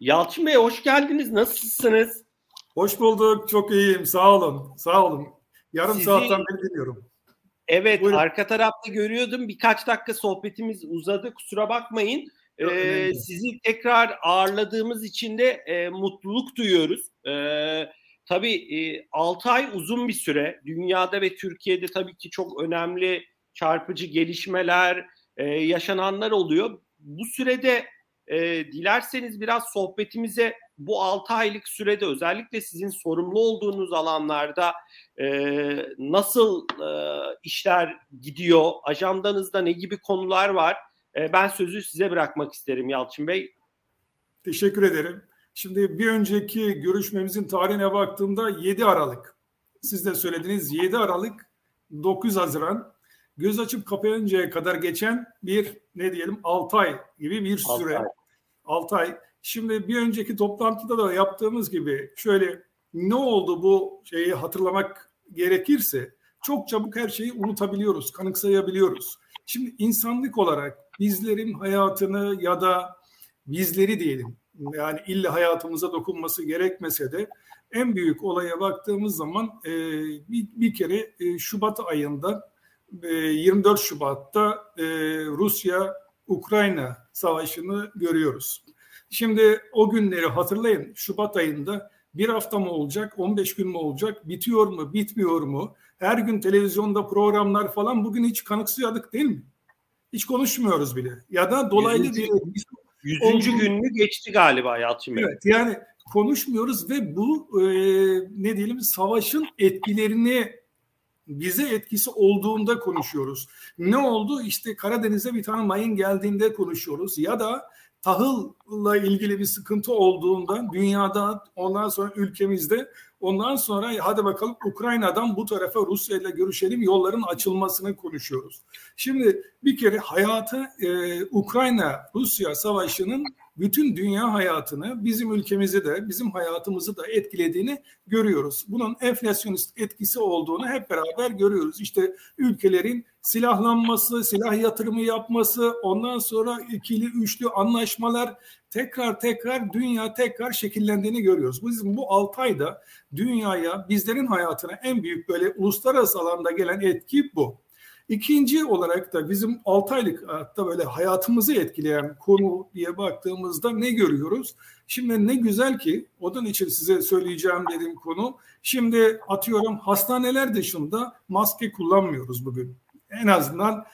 Yalçın Bey hoş geldiniz. Nasılsınız? Hoş bulduk. Çok iyiyim. Sağ olun. Sağ olun. Yarım Sizi... saatten beri dinliyorum. Evet Buyurun. arka tarafta görüyordum. Birkaç dakika sohbetimiz uzadı. Kusura bakmayın. Ee, sizi tekrar ağırladığımız için de e, mutluluk duyuyoruz. Ee, tabii e, 6 ay uzun bir süre. Dünyada ve Türkiye'de tabii ki çok önemli çarpıcı gelişmeler, e, yaşananlar oluyor. Bu sürede e, dilerseniz biraz sohbetimize bu 6 aylık sürede özellikle sizin sorumlu olduğunuz alanlarda e, nasıl e, işler gidiyor? Ajandanızda ne gibi konular var? E, ben sözü size bırakmak isterim Yalçın Bey. Teşekkür ederim. Şimdi bir önceki görüşmemizin tarihine baktığımda 7 Aralık. Siz de söylediniz 7 Aralık 9 Haziran göz açıp kapayıncaya kadar geçen bir ne diyelim 6 ay gibi bir süre. 6 ay. Ay. Şimdi bir önceki toplantıda da yaptığımız gibi şöyle ne oldu bu şeyi hatırlamak gerekirse çok çabuk her şeyi unutabiliyoruz, kanıksayabiliyoruz. Şimdi insanlık olarak bizlerin hayatını ya da bizleri diyelim yani illa hayatımıza dokunması gerekmese de en büyük olaya baktığımız zaman e, bir, bir kere e, Şubat ayında 24 Şubat'ta e, Rusya-Ukrayna savaşını görüyoruz. Şimdi o günleri hatırlayın. Şubat ayında bir hafta mı olacak, 15 gün mü olacak, bitiyor mu, bitmiyor mu? Her gün televizyonda programlar falan bugün hiç kanıksıyorduk değil mi? Hiç konuşmuyoruz bile. Ya da dolaylı bir... Yüzüncü gününü geçti galiba Yalçın Bey. Evet yani konuşmuyoruz ve bu e, ne diyelim savaşın etkilerini bize etkisi olduğunda konuşuyoruz. Ne oldu? İşte Karadeniz'e bir tane mayın geldiğinde konuşuyoruz ya da tahılla ilgili bir sıkıntı olduğunda dünyada ondan sonra ülkemizde ondan sonra hadi bakalım Ukrayna'dan bu tarafa Rusya ile görüşelim yolların açılmasını konuşuyoruz. Şimdi bir kere hayatı e, Ukrayna Rusya savaşının bütün dünya hayatını bizim ülkemizi de bizim hayatımızı da etkilediğini görüyoruz. Bunun enflasyonist etkisi olduğunu hep beraber görüyoruz. İşte ülkelerin silahlanması, silah yatırımı yapması, ondan sonra ikili üçlü anlaşmalar tekrar tekrar dünya tekrar şekillendiğini görüyoruz. Bizim bu 6 ayda dünyaya bizlerin hayatına en büyük böyle uluslararası alanda gelen etki bu. İkinci olarak da bizim 6 aylık hatta böyle hayatımızı etkileyen konu diye baktığımızda ne görüyoruz? Şimdi ne güzel ki onun için size söyleyeceğim dediğim konu şimdi atıyorum hastaneler dışında maske kullanmıyoruz bugün. En azından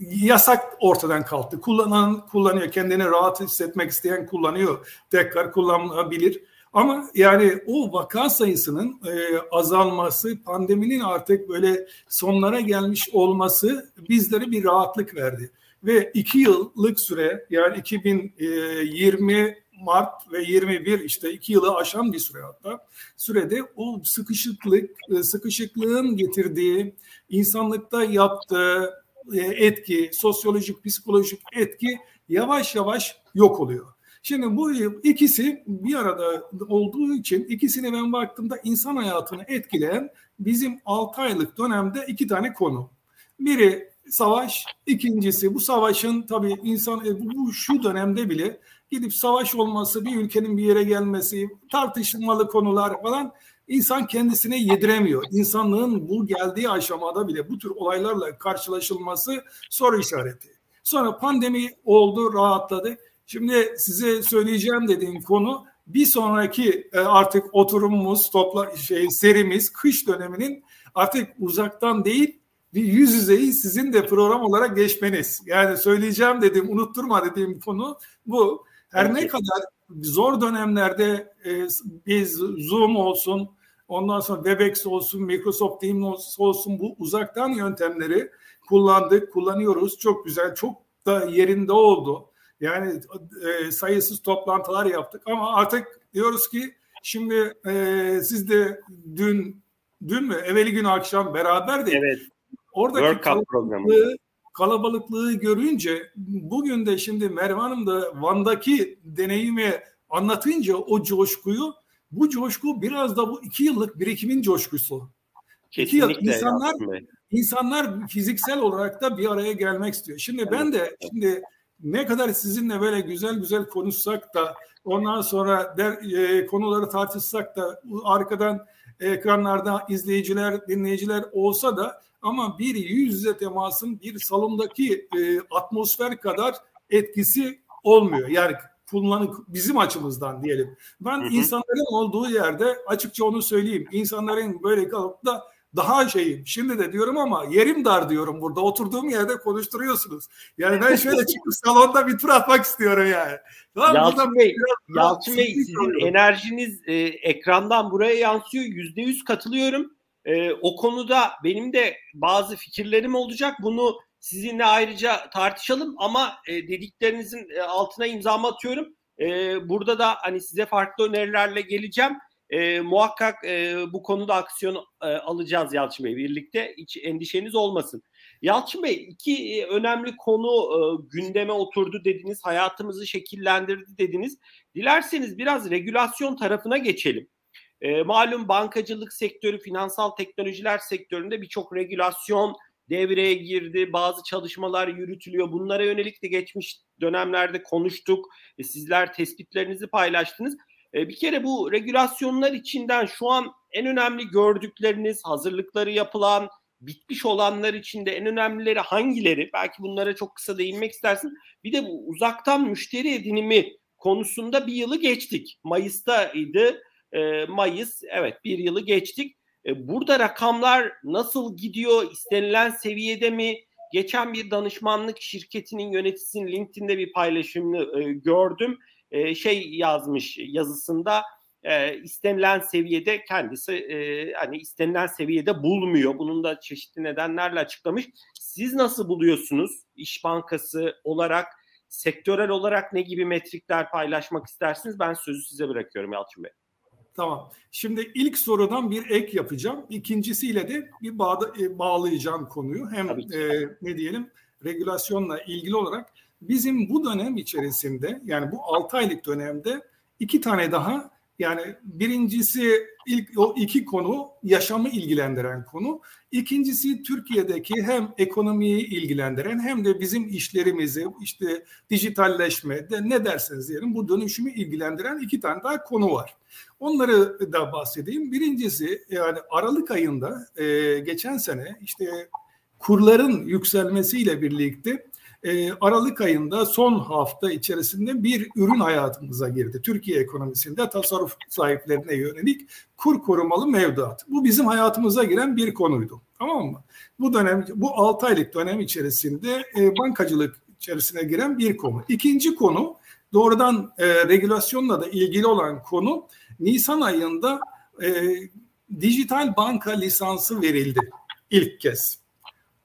yasak ortadan kalktı. Kullanan kullanıyor. Kendini rahat hissetmek isteyen kullanıyor. Tekrar kullanabilir. Ama yani o vaka sayısının e, azalması, pandeminin artık böyle sonlara gelmiş olması bizlere bir rahatlık verdi. Ve iki yıllık süre yani 2020 Mart ve 21 işte iki yılı aşan bir süre hatta sürede o sıkışıklık, e, sıkışıklığın getirdiği insanlıkta yaptığı e, etki, sosyolojik, psikolojik etki yavaş yavaş yok oluyor. Şimdi bu ikisi bir arada olduğu için ikisine ben baktığımda insan hayatını etkileyen bizim 6 aylık dönemde iki tane konu. Biri savaş, ikincisi bu savaşın tabii insan e, bu şu dönemde bile gidip savaş olması, bir ülkenin bir yere gelmesi, tartışmalı konular falan insan kendisine yediremiyor. İnsanlığın bu geldiği aşamada bile bu tür olaylarla karşılaşılması soru işareti. Sonra pandemi oldu, rahatladı. Şimdi size söyleyeceğim dediğim konu bir sonraki e, artık oturumumuz, topla şey serimiz kış döneminin artık uzaktan değil bir yüz yüzeyi sizin de program olarak geçmeniz. Yani söyleyeceğim dediğim, unutturma dediğim konu bu. Her ne kadar zor dönemlerde e, biz Zoom olsun, ondan sonra Webex olsun, Microsoft Teams olsun bu uzaktan yöntemleri kullandık, kullanıyoruz. Çok güzel, çok da yerinde oldu. Yani e, sayısız toplantılar yaptık ama artık diyoruz ki şimdi e, siz de dün dün mü evveli gün akşam beraberdik. Evet. Oradaki kalabalıklığı, kalabalıklığı görünce bugün de şimdi Merve Hanım da Van'daki deneyimi anlatınca o coşkuyu bu coşku biraz da bu iki yıllık birikimin coşkusu. Kesinlikle. İki yıl, insanlar insanlar fiziksel olarak da bir araya gelmek istiyor. Şimdi evet. ben de şimdi ne kadar sizinle böyle güzel güzel konuşsak da ondan sonra der, e, konuları tartışsak da arkadan ekranlarda izleyiciler, dinleyiciler olsa da ama bir yüz yüze temasın bir salondaki e, atmosfer kadar etkisi olmuyor. Yani kullanık bizim açımızdan diyelim. Ben hı hı. insanların olduğu yerde açıkça onu söyleyeyim. İnsanların böyle kalıp da daha şeyim. Şimdi de diyorum ama yerim dar diyorum burada. Oturduğum yerde konuşturuyorsunuz. Yani ben şöyle çıkıp salonda bir tur atmak istiyorum yani. Tamam, Yalçın Bey, Yalçın Bey sizin enerjiniz e, ekrandan buraya yansıyor. Yüzde yüz katılıyorum. E, o konuda benim de bazı fikirlerim olacak. Bunu sizinle ayrıca tartışalım ama e, dediklerinizin e, altına imzamı atıyorum. E, burada da hani size farklı önerilerle geleceğim. E, muhakkak e, bu konuda aksiyon e, alacağız Yalçın Bey birlikte. Hiç endişeniz olmasın. Yalçın Bey iki e, önemli konu e, gündeme oturdu dediniz. Hayatımızı şekillendirdi dediniz. Dilerseniz biraz regülasyon tarafına geçelim. E, malum bankacılık sektörü, finansal teknolojiler sektöründe birçok regülasyon devreye girdi. Bazı çalışmalar yürütülüyor. Bunlara yönelik de geçmiş dönemlerde konuştuk. E, sizler tespitlerinizi paylaştınız. E, bir kere bu regülasyonlar içinden şu an en önemli gördükleriniz, hazırlıkları yapılan, bitmiş olanlar içinde en önemlileri hangileri? Belki bunlara çok kısa değinmek istersin. Bir de bu uzaktan müşteri edinimi konusunda bir yılı geçtik. Mayıs'taydı. E, Mayıs evet bir yılı geçtik. E, burada rakamlar nasıl gidiyor? İstenilen seviyede mi? Geçen bir danışmanlık şirketinin yöneticisinin LinkedIn'de bir paylaşımını gördüm. E, şey yazmış yazısında e, istenilen seviyede kendisi e, hani istenilen seviyede bulmuyor. Bunun da çeşitli nedenlerle açıklamış. Siz nasıl buluyorsunuz İş Bankası olarak sektörel olarak ne gibi metrikler paylaşmak istersiniz? Ben sözü size bırakıyorum Yalçın Bey. Tamam. Şimdi ilk sorudan bir ek yapacağım. İkincisiyle de bir bağda, e, bağlayacağım konuyu. Hem e, ne diyelim regülasyonla ilgili olarak bizim bu dönem içerisinde yani bu 6 aylık dönemde iki tane daha yani birincisi ilk o iki konu yaşamı ilgilendiren konu. İkincisi Türkiye'deki hem ekonomiyi ilgilendiren hem de bizim işlerimizi işte dijitalleşme de ne derseniz diyelim bu dönüşümü ilgilendiren iki tane daha konu var. Onları da bahsedeyim. Birincisi yani Aralık ayında e, geçen sene işte kurların yükselmesiyle birlikte e, Aralık ayında son hafta içerisinde bir ürün hayatımıza girdi. Türkiye ekonomisinde tasarruf sahiplerine yönelik kur korumalı mevduat. Bu bizim hayatımıza giren bir konuydu. Tamam mı? Bu dönem, bu 6 aylık dönem içerisinde e, bankacılık içerisine giren bir konu. İkinci konu doğrudan e, regülasyonla da ilgili olan konu Nisan ayında e, dijital banka lisansı verildi ilk kez.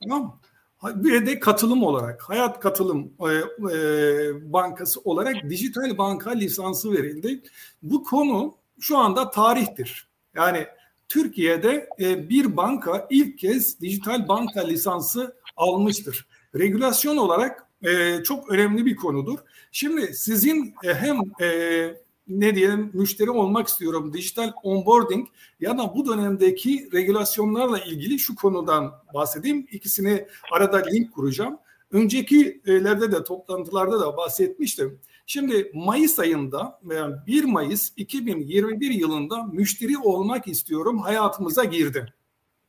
Tamam mı? Bir de katılım olarak, Hayat Katılım e, e, Bankası olarak dijital banka lisansı verildi. Bu konu şu anda tarihtir. Yani Türkiye'de e, bir banka ilk kez dijital banka lisansı almıştır. Regülasyon olarak e, çok önemli bir konudur. Şimdi sizin e, hem e, ne diyelim müşteri olmak istiyorum dijital onboarding ya da bu dönemdeki regülasyonlarla ilgili şu konudan bahsedeyim. İkisini arada link kuracağım. Öncekilerde de toplantılarda da bahsetmiştim. Şimdi Mayıs ayında yani 1 Mayıs 2021 yılında müşteri olmak istiyorum hayatımıza girdi.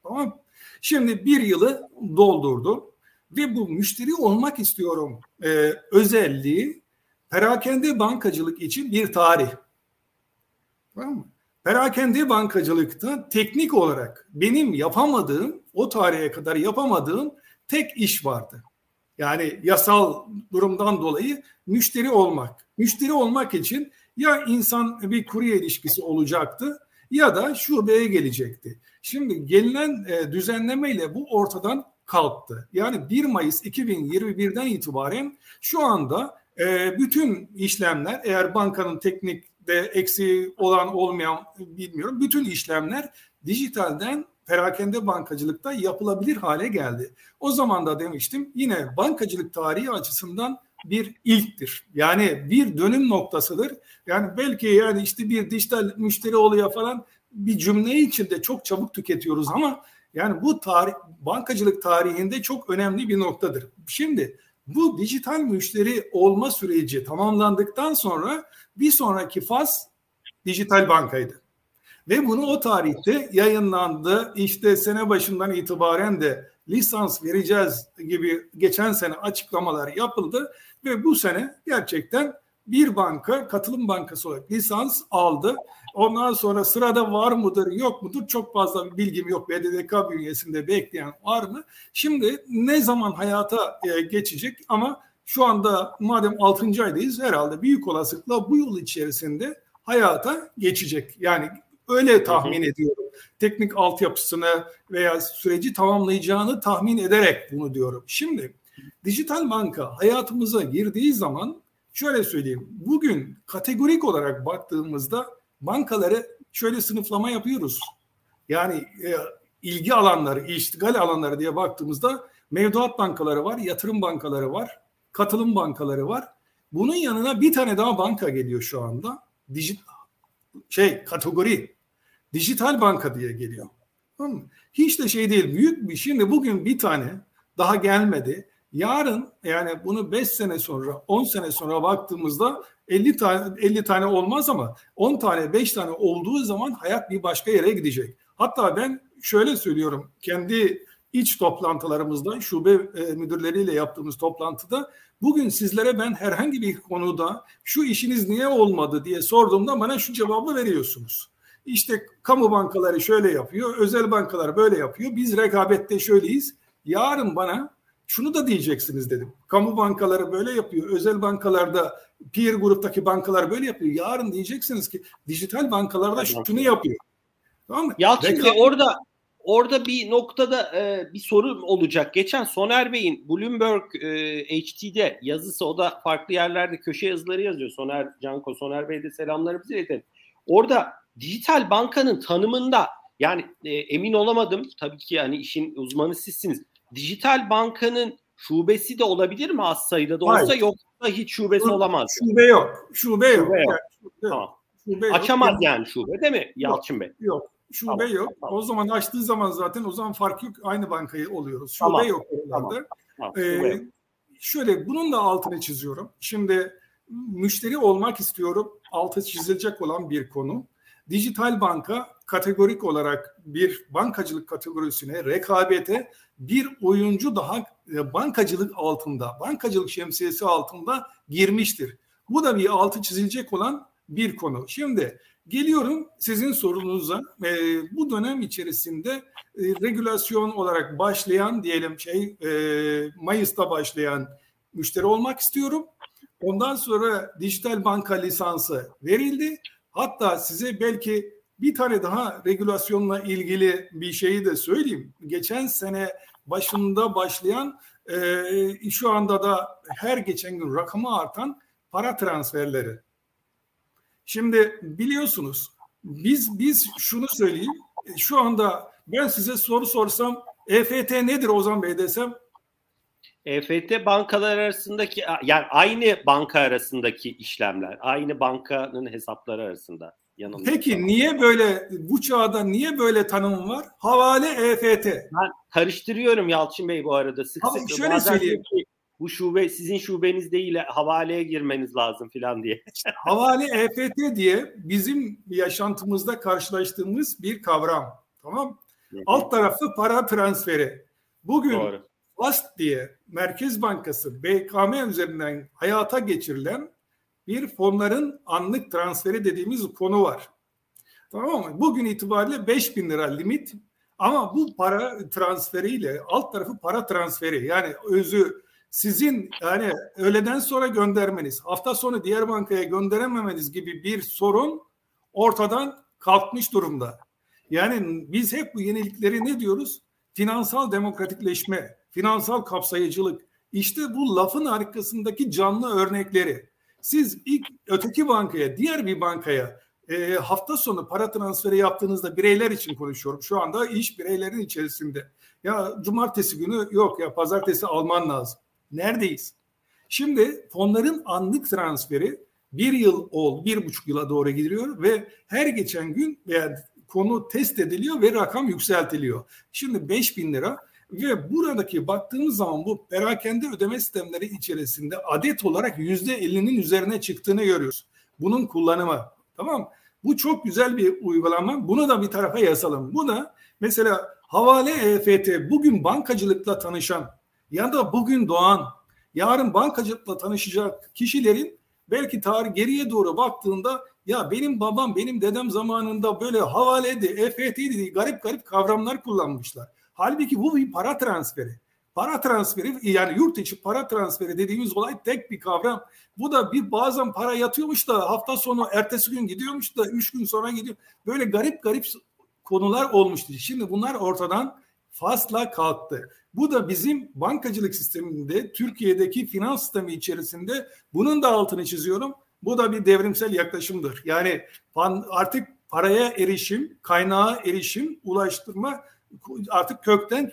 Tamam Şimdi bir yılı doldurdu ve bu müşteri olmak istiyorum e, özelliği perakende bankacılık için bir tarih. Tamam mı? Perakende bankacılıkta teknik olarak benim yapamadığım, o tarihe kadar yapamadığım tek iş vardı. Yani yasal durumdan dolayı müşteri olmak. Müşteri olmak için ya insan bir kurye ilişkisi olacaktı ya da şubeye gelecekti. Şimdi gelinen e, düzenlemeyle bu ortadan kalktı. Yani 1 Mayıs 2021'den itibaren şu anda e, bütün işlemler eğer bankanın teknikte eksiği olan olmayan bilmiyorum bütün işlemler dijitalden perakende bankacılıkta yapılabilir hale geldi. O zaman da demiştim yine bankacılık tarihi açısından bir ilktir. Yani bir dönüm noktasıdır. Yani belki yani işte bir dijital müşteri oluyor falan bir cümle içinde çok çabuk tüketiyoruz ama yani bu tarih bankacılık tarihinde çok önemli bir noktadır. Şimdi Bu dijital müşteri olma süreci tamamlandıktan sonra bir sonraki faz dijital bankaydı. Ve bunu o tarihte yayınlandı. İşte sene başından itibaren de lisans vereceğiz gibi geçen sene açıklamalar yapıldı ve bu sene gerçekten bir banka katılım bankası olarak lisans aldı. Ondan sonra sırada var mıdır yok mudur çok fazla bir bilgim yok. BDDK bünyesinde bekleyen var mı? Şimdi ne zaman hayata e, geçecek ama şu anda madem 6. aydayız herhalde büyük olasılıkla bu yıl içerisinde hayata geçecek. Yani öyle tahmin ediyorum. Teknik altyapısını veya süreci tamamlayacağını tahmin ederek bunu diyorum. Şimdi dijital banka hayatımıza girdiği zaman şöyle söyleyeyim. Bugün kategorik olarak baktığımızda bankaları şöyle sınıflama yapıyoruz. Yani e, ilgi alanları, iştigal alanları diye baktığımızda mevduat bankaları var, yatırım bankaları var, katılım bankaları var. Bunun yanına bir tane daha banka geliyor şu anda. Dijit şey kategori dijital banka diye geliyor. Tamam mı? Hiç de şey değil büyük bir şimdi bugün bir tane daha gelmedi. Yarın yani bunu 5 sene sonra 10 sene sonra baktığımızda 50 tane 50 tane olmaz ama 10 tane 5 tane olduğu zaman hayat bir başka yere gidecek. Hatta ben şöyle söylüyorum kendi iç toplantılarımızda şube e, müdürleriyle yaptığımız toplantıda bugün sizlere ben herhangi bir konuda şu işiniz niye olmadı diye sorduğumda bana şu cevabı veriyorsunuz. İşte kamu bankaları şöyle yapıyor, özel bankalar böyle yapıyor. Biz rekabette şöyleyiz. Yarın bana şunu da diyeceksiniz dedim. Kamu bankaları böyle yapıyor. Özel bankalarda peer gruptaki bankalar böyle yapıyor. Yarın diyeceksiniz ki dijital bankalarda şunu yapıyor. Tamam mı? Yalçın Rekabet... Bey orada orada bir noktada e, bir soru olacak. Geçen Soner Bey'in Bloomberg e, HT'de yazısı o da farklı yerlerde köşe yazıları yazıyor. Soner Canko, Soner Bey de selamlarımızı iletelim. Orada dijital bankanın tanımında yani e, emin olamadım. Tabii ki yani işin uzmanı sizsiniz. Dijital bankanın şubesi de olabilir mi az sayıda da olsa Hayır. yoksa hiç şubesi olamaz. Şube yok. Şube yok. Şube yok. Yani, şube, tamam. Şube Açamaz yok. yani şube değil mi Yalçın Bey? Yok. Şube tamam, yok. Tamam. O zaman açtığı zaman zaten o zaman fark yok. Aynı bankayı oluyoruz. Şube tamam, yok oralarda. Tamam, tamam, ee, şöyle bunun da altını çiziyorum. Şimdi müşteri olmak istiyorum. Altı çizilecek olan bir konu. Dijital banka kategorik olarak bir bankacılık kategorisine, rekabete bir oyuncu daha e, bankacılık altında, bankacılık şemsiyesi altında girmiştir. Bu da bir altı çizilecek olan bir konu. Şimdi geliyorum sizin sorunuza. E, bu dönem içerisinde e, regülasyon olarak başlayan diyelim şey e, Mayıs'ta başlayan müşteri olmak istiyorum. Ondan sonra dijital banka lisansı verildi. Hatta size belki bir tane daha regülasyonla ilgili bir şeyi de söyleyeyim. Geçen sene başında başlayan e, şu anda da her geçen gün rakamı artan para transferleri. Şimdi biliyorsunuz biz biz şunu söyleyeyim. Şu anda ben size soru sorsam EFT nedir Ozan Bey desem EFT bankalar arasındaki yani aynı banka arasındaki işlemler, aynı bankanın hesapları arasında. Yanılmıyor. Peki niye böyle bu çağda niye böyle tanım var? Havale EFT. Ben karıştırıyorum Yalçın Bey bu arada. Sık Ama sık şöyle söyleyeyim. Ki, bu şube sizin şubeniz değil havaleye girmeniz lazım falan diye. havale EFT diye bizim yaşantımızda karşılaştığımız bir kavram. Tamam? Alt tarafı para transferi. Bugün Doğru. FAST diye Merkez Bankası BKM üzerinden hayata geçirilen bir fonların anlık transferi dediğimiz konu var. Tamam mı? Bugün itibariyle 5 bin lira limit ama bu para transferiyle alt tarafı para transferi yani özü sizin yani öğleden sonra göndermeniz, hafta sonu diğer bankaya gönderememeniz gibi bir sorun ortadan kalkmış durumda. Yani biz hep bu yenilikleri ne diyoruz? Finansal demokratikleşme, finansal kapsayıcılık. İşte bu lafın arkasındaki canlı örnekleri. Siz ilk öteki bankaya, diğer bir bankaya e, hafta sonu para transferi yaptığınızda bireyler için konuşuyorum. Şu anda iş bireylerin içerisinde. Ya cumartesi günü yok ya pazartesi alman lazım. Neredeyiz? Şimdi fonların anlık transferi bir yıl ol, bir buçuk yıla doğru gidiyor ve her geçen gün yani konu test ediliyor ve rakam yükseltiliyor. Şimdi 5 bin lira Ve buradaki baktığımız zaman bu perakende ödeme sistemleri içerisinde adet olarak yüzde ellinin üzerine çıktığını görüyoruz. Bunun kullanımı. Tamam Bu çok güzel bir uygulama. Bunu da bir tarafa yazalım. Bu da mesela havale EFT bugün bankacılıkla tanışan ya da bugün doğan yarın bankacılıkla tanışacak kişilerin belki tarih geriye doğru baktığında ya benim babam benim dedem zamanında böyle havaleydi, EFT'ydi garip garip kavramlar kullanmışlar. Halbuki bu bir para transferi. Para transferi yani yurt içi para transferi dediğimiz olay tek bir kavram. Bu da bir bazen para yatıyormuş da hafta sonu ertesi gün gidiyormuş da üç gün sonra gidiyor. Böyle garip garip konular olmuştu. Şimdi bunlar ortadan fasla kalktı. Bu da bizim bankacılık sisteminde Türkiye'deki finans sistemi içerisinde bunun da altını çiziyorum. Bu da bir devrimsel yaklaşımdır. Yani artık paraya erişim, kaynağa erişim, ulaştırma artık kökten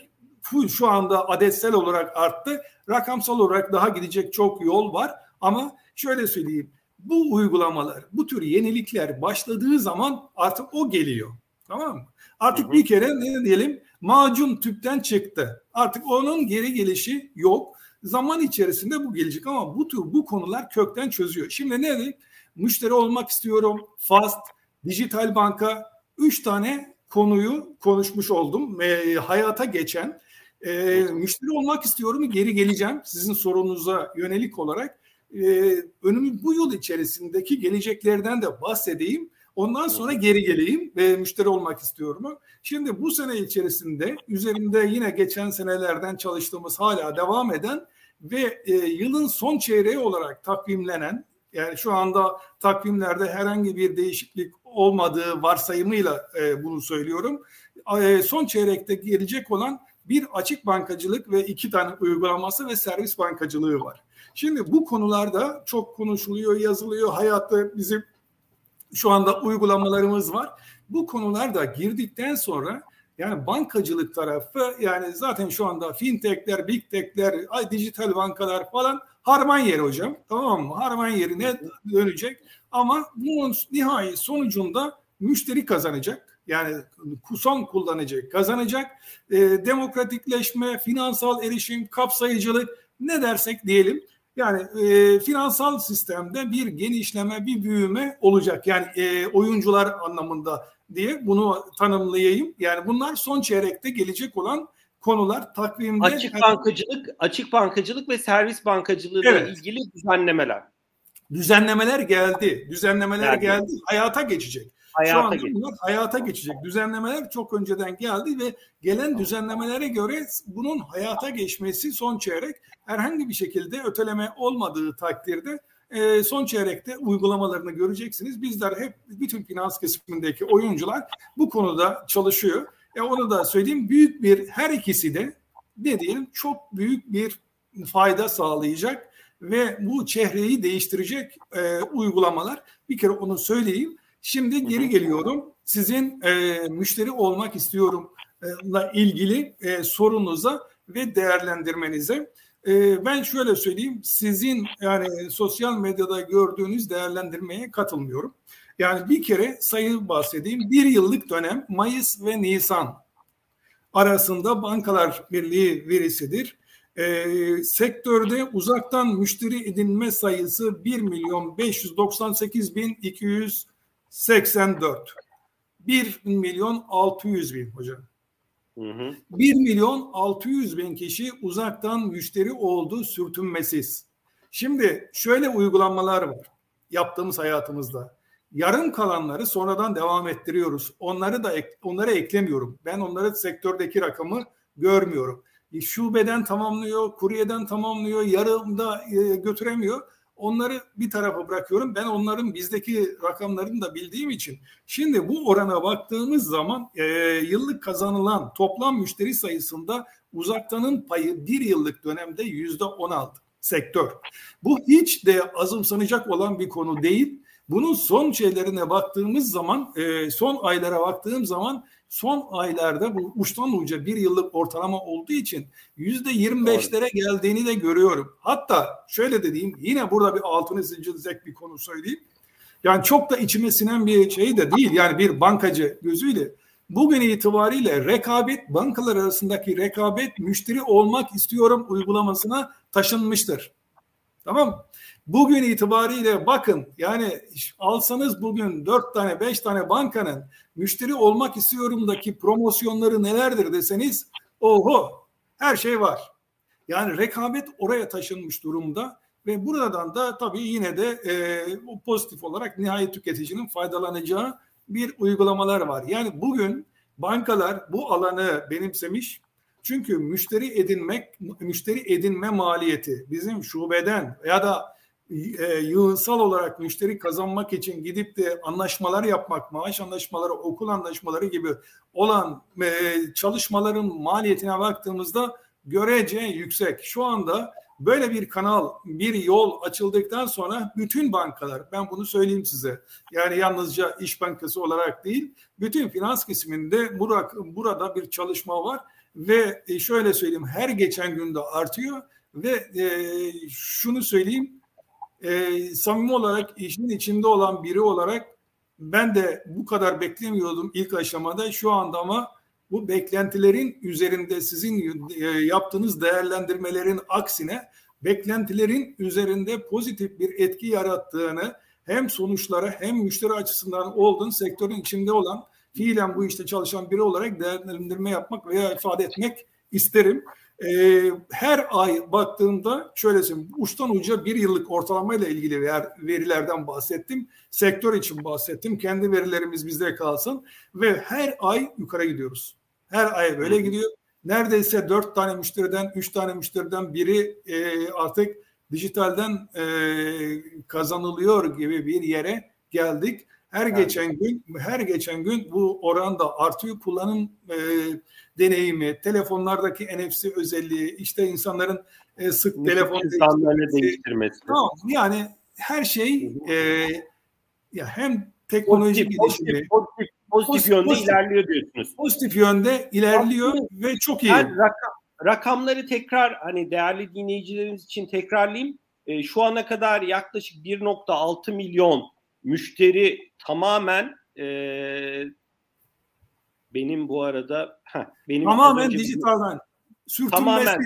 şu anda adetsel olarak arttı. Rakamsal olarak daha gidecek çok yol var ama şöyle söyleyeyim. Bu uygulamalar, bu tür yenilikler başladığı zaman artık o geliyor. Tamam mı? Artık hı hı. bir kere ne diyelim macun tüpten çıktı. Artık onun geri gelişi yok. Zaman içerisinde bu gelecek ama bu tür bu konular kökten çözüyor. Şimdi ne dedik? Müşteri olmak istiyorum. Fast, dijital banka. Üç tane konuyu konuşmuş oldum. E, hayata geçen. E, müşteri olmak istiyorum. Geri geleceğim sizin sorunuza yönelik olarak. E, önümü bu yıl içerisindeki geleceklerden de bahsedeyim. Ondan sonra geri geleyim ve müşteri olmak istiyorum. Şimdi bu sene içerisinde üzerinde yine geçen senelerden çalıştığımız hala devam eden ve e, yılın son çeyreği olarak takvimlenen yani şu anda takvimlerde herhangi bir değişiklik olmadığı varsayımıyla e, bunu söylüyorum. E, son çeyrekte gelecek olan bir açık bankacılık ve iki tane uygulaması ve servis bankacılığı var. Şimdi bu konularda çok konuşuluyor, yazılıyor. Hayatta bizim şu anda uygulamalarımız var. Bu konular da girdikten sonra yani bankacılık tarafı yani zaten şu anda fintechler, big techler, dijital bankalar falan harman yeri hocam. Tamam mı? Harman yerine dönecek. Ama bunun nihai sonucunda müşteri kazanacak. Yani son kullanacak, kazanacak. E, demokratikleşme, finansal erişim, kapsayıcılık ne dersek diyelim. Yani e, finansal sistemde bir genişleme, bir büyüme olacak. Yani e, oyuncular anlamında diye bunu tanımlayayım. Yani bunlar son çeyrekte gelecek olan konular takvimde. Açık bankacılık, açık bankacılık ve servis bankacılığı ile evet. ilgili düzenlemeler. Düzenlemeler geldi. Düzenlemeler geldi. geldi. Hayata geçecek. Hayata Şu anda geçecek. bunlar hayata geçecek. Düzenlemeler çok önceden geldi ve gelen düzenlemelere göre bunun hayata geçmesi son çeyrek herhangi bir şekilde öteleme olmadığı takdirde e, son çeyrekte uygulamalarını göreceksiniz. Bizler hep bütün finans kesimindeki oyuncular bu konuda çalışıyor. E onu da söyleyeyim büyük bir her ikisi de ne diyelim çok büyük bir fayda sağlayacak ve bu çehreyi değiştirecek e, uygulamalar. Bir kere onu söyleyeyim. Şimdi geri geliyorum. Sizin e, müşteri olmak istiyorum ile ilgili e, sorunuza ve değerlendirmenize. E, ben şöyle söyleyeyim. Sizin yani sosyal medyada gördüğünüz değerlendirmeye katılmıyorum. Yani bir kere sayı bahsedeyim. Bir yıllık dönem Mayıs ve Nisan arasında Bankalar Birliği verisidir. E, sektörde uzaktan müşteri edinme sayısı 1 milyon 598 bin 284. 1 milyon 600 bin hocam. Hı hı. 1 milyon 600 bin kişi uzaktan müşteri oldu sürtünmesiz. Şimdi şöyle uygulamalar var yaptığımız hayatımızda. Yarım kalanları sonradan devam ettiriyoruz. Onları da ek, onlara eklemiyorum. Ben onları sektördeki rakamı görmüyorum. E, şubeden tamamlıyor, kuryeden tamamlıyor, yarımda e, götüremiyor. Onları bir tarafa bırakıyorum. Ben onların bizdeki rakamlarını da bildiğim için. Şimdi bu orana baktığımız zaman e, yıllık kazanılan toplam müşteri sayısında uzaktanın payı bir yıllık dönemde yüzde on aldı sektör. Bu hiç de azımsanacak olan bir konu değil. Bunun son şeylerine baktığımız zaman, e, son aylara baktığım zaman son aylarda bu uçtan uca bir yıllık ortalama olduğu için yüzde yirmi beşlere geldiğini de görüyorum. Hatta şöyle dediğim yine burada bir altını zincirleyecek bir konu söyleyeyim. Yani çok da içime sinen bir şey de değil. Yani bir bankacı gözüyle Bugün itibariyle rekabet bankalar arasındaki rekabet müşteri olmak istiyorum uygulamasına taşınmıştır. Tamam Bugün itibariyle bakın yani alsanız bugün dört tane beş tane bankanın müşteri olmak istiyorumdaki promosyonları nelerdir deseniz oho her şey var. Yani rekabet oraya taşınmış durumda ve buradan da tabii yine de e, pozitif olarak nihayet tüketicinin faydalanacağı bir uygulamalar var. Yani bugün bankalar bu alanı benimsemiş. Çünkü müşteri edinmek, müşteri edinme maliyeti bizim şubeden ya da e, yığınsal olarak müşteri kazanmak için gidip de anlaşmalar yapmak, maaş anlaşmaları, okul anlaşmaları gibi olan e, çalışmaların maliyetine baktığımızda görece yüksek. Şu anda böyle bir kanal, bir yol açıldıktan sonra bütün bankalar, ben bunu söyleyeyim size, yani yalnızca İş Bankası olarak değil, bütün finans kesiminde burada bir çalışma var ve e, şöyle söyleyeyim, her geçen günde artıyor ve e, şunu söyleyeyim, e, samimi olarak işin içinde olan biri olarak ben de bu kadar beklemiyordum ilk aşamada. Şu anda ama bu beklentilerin üzerinde sizin yaptığınız değerlendirmelerin aksine beklentilerin üzerinde pozitif bir etki yarattığını hem sonuçlara hem müşteri açısından olduğun sektörün içinde olan fiilen bu işte çalışan biri olarak değerlendirme yapmak veya ifade etmek isterim. E, her ay baktığımda şöyle söyleyeyim uçtan uca bir yıllık ortalamayla ilgili ver, verilerden bahsettim. Sektör için bahsettim. Kendi verilerimiz bizde kalsın ve her ay yukarı gidiyoruz. Her ay böyle gidiyor. Neredeyse dört tane müşteriden, üç tane müşteriden biri e, artık dijitalden e, kazanılıyor gibi bir yere geldik. Her evet. geçen gün her geçen gün bu oran da artıyor. Kullanım e, deneyimi, telefonlardaki NFC özelliği, işte insanların e, sık Nitekim telefon değiştirmesi. değiştirmesi. Tamam, yani her şey e, ya hem teknoloji pozitif, gelişimi pozitif, pozitif, pozitif yönde pozitif, ilerliyor diyorsunuz. Pozitif yönde ilerliyor Aslında, ve çok iyi. Ben rakam, rakamları tekrar hani değerli dinleyicilerimiz için tekrarlayayım. E, şu ana kadar yaklaşık 1.6 milyon müşteri tamamen e, benim bu arada heh, benim tamamen dijitalden tamamen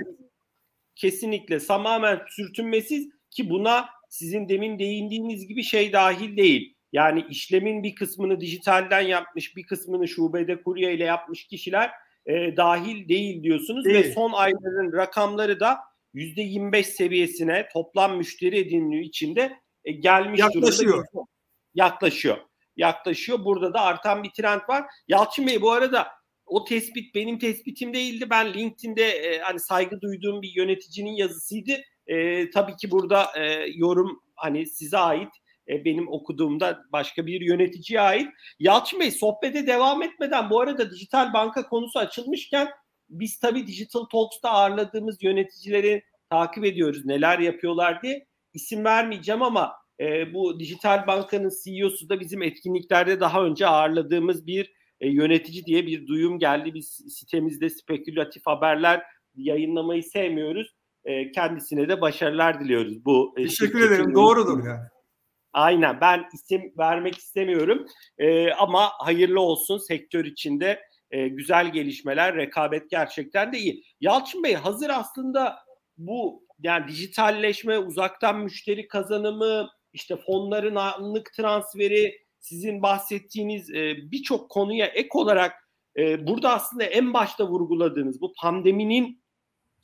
kesinlikle tamamen sürtünmesiz ki buna sizin demin değindiğiniz gibi şey dahil değil. Yani işlemin bir kısmını dijitalden yapmış, bir kısmını şubede kurye ile yapmış kişiler e, dahil değil diyorsunuz değil. ve son ayların rakamları da yüzde 25 seviyesine toplam müşteri edinliği içinde e, gelmiş Yaklaşıyor. durumda yaklaşıyor. Yaklaşıyor. Burada da artan bir trend var. Yalçın Bey bu arada o tespit benim tespitim değildi. Ben LinkedIn'de e, hani saygı duyduğum bir yöneticinin yazısıydı. E, tabii ki burada e, yorum hani size ait. E, benim okuduğumda başka bir yöneticiye ait. Yalçın Bey sohbete devam etmeden bu arada dijital banka konusu açılmışken biz tabii Digital Talks'ta ağırladığımız yöneticileri takip ediyoruz. Neler yapıyorlar diye. İsim vermeyeceğim ama e, bu dijital bankanın CEO'su da bizim etkinliklerde daha önce ağırladığımız bir e, yönetici diye bir duyum geldi. Biz sitemizde spekülatif haberler yayınlamayı sevmiyoruz. E, kendisine de başarılar diliyoruz. Bu e, Teşekkür ederim. Doğrudur yani. Aynen. Ben isim vermek istemiyorum. E, ama hayırlı olsun sektör içinde e, güzel gelişmeler, rekabet gerçekten de iyi. Yalçın Bey hazır aslında bu yani dijitalleşme, uzaktan müşteri kazanımı, işte fonların anlık transferi, sizin bahsettiğiniz e, birçok konuya ek olarak e, burada aslında en başta vurguladığınız bu pandeminin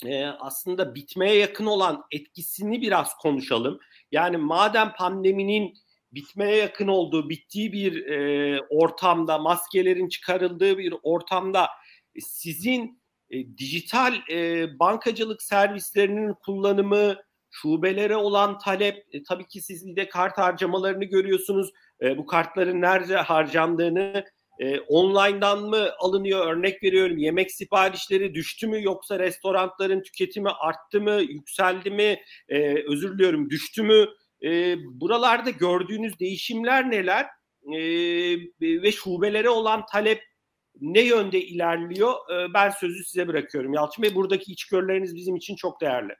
e, aslında bitmeye yakın olan etkisini biraz konuşalım. Yani madem pandeminin bitmeye yakın olduğu, bittiği bir e, ortamda, maskelerin çıkarıldığı bir ortamda e, sizin e, dijital e, bankacılık servislerinin kullanımı, şubelere olan talep, e, tabii ki siz de kart harcamalarını görüyorsunuz. E, bu kartların nerede harcandığını e, online'dan mı alınıyor? Örnek veriyorum yemek siparişleri düştü mü yoksa restoranların tüketimi arttı mı, yükseldi mi? E, özür diliyorum düştü mü? E, buralarda gördüğünüz değişimler neler? E, ve şubelere olan talep ne yönde ilerliyor? E, ben sözü size bırakıyorum Yalçın Bey. Buradaki içgörüleriniz bizim için çok değerli.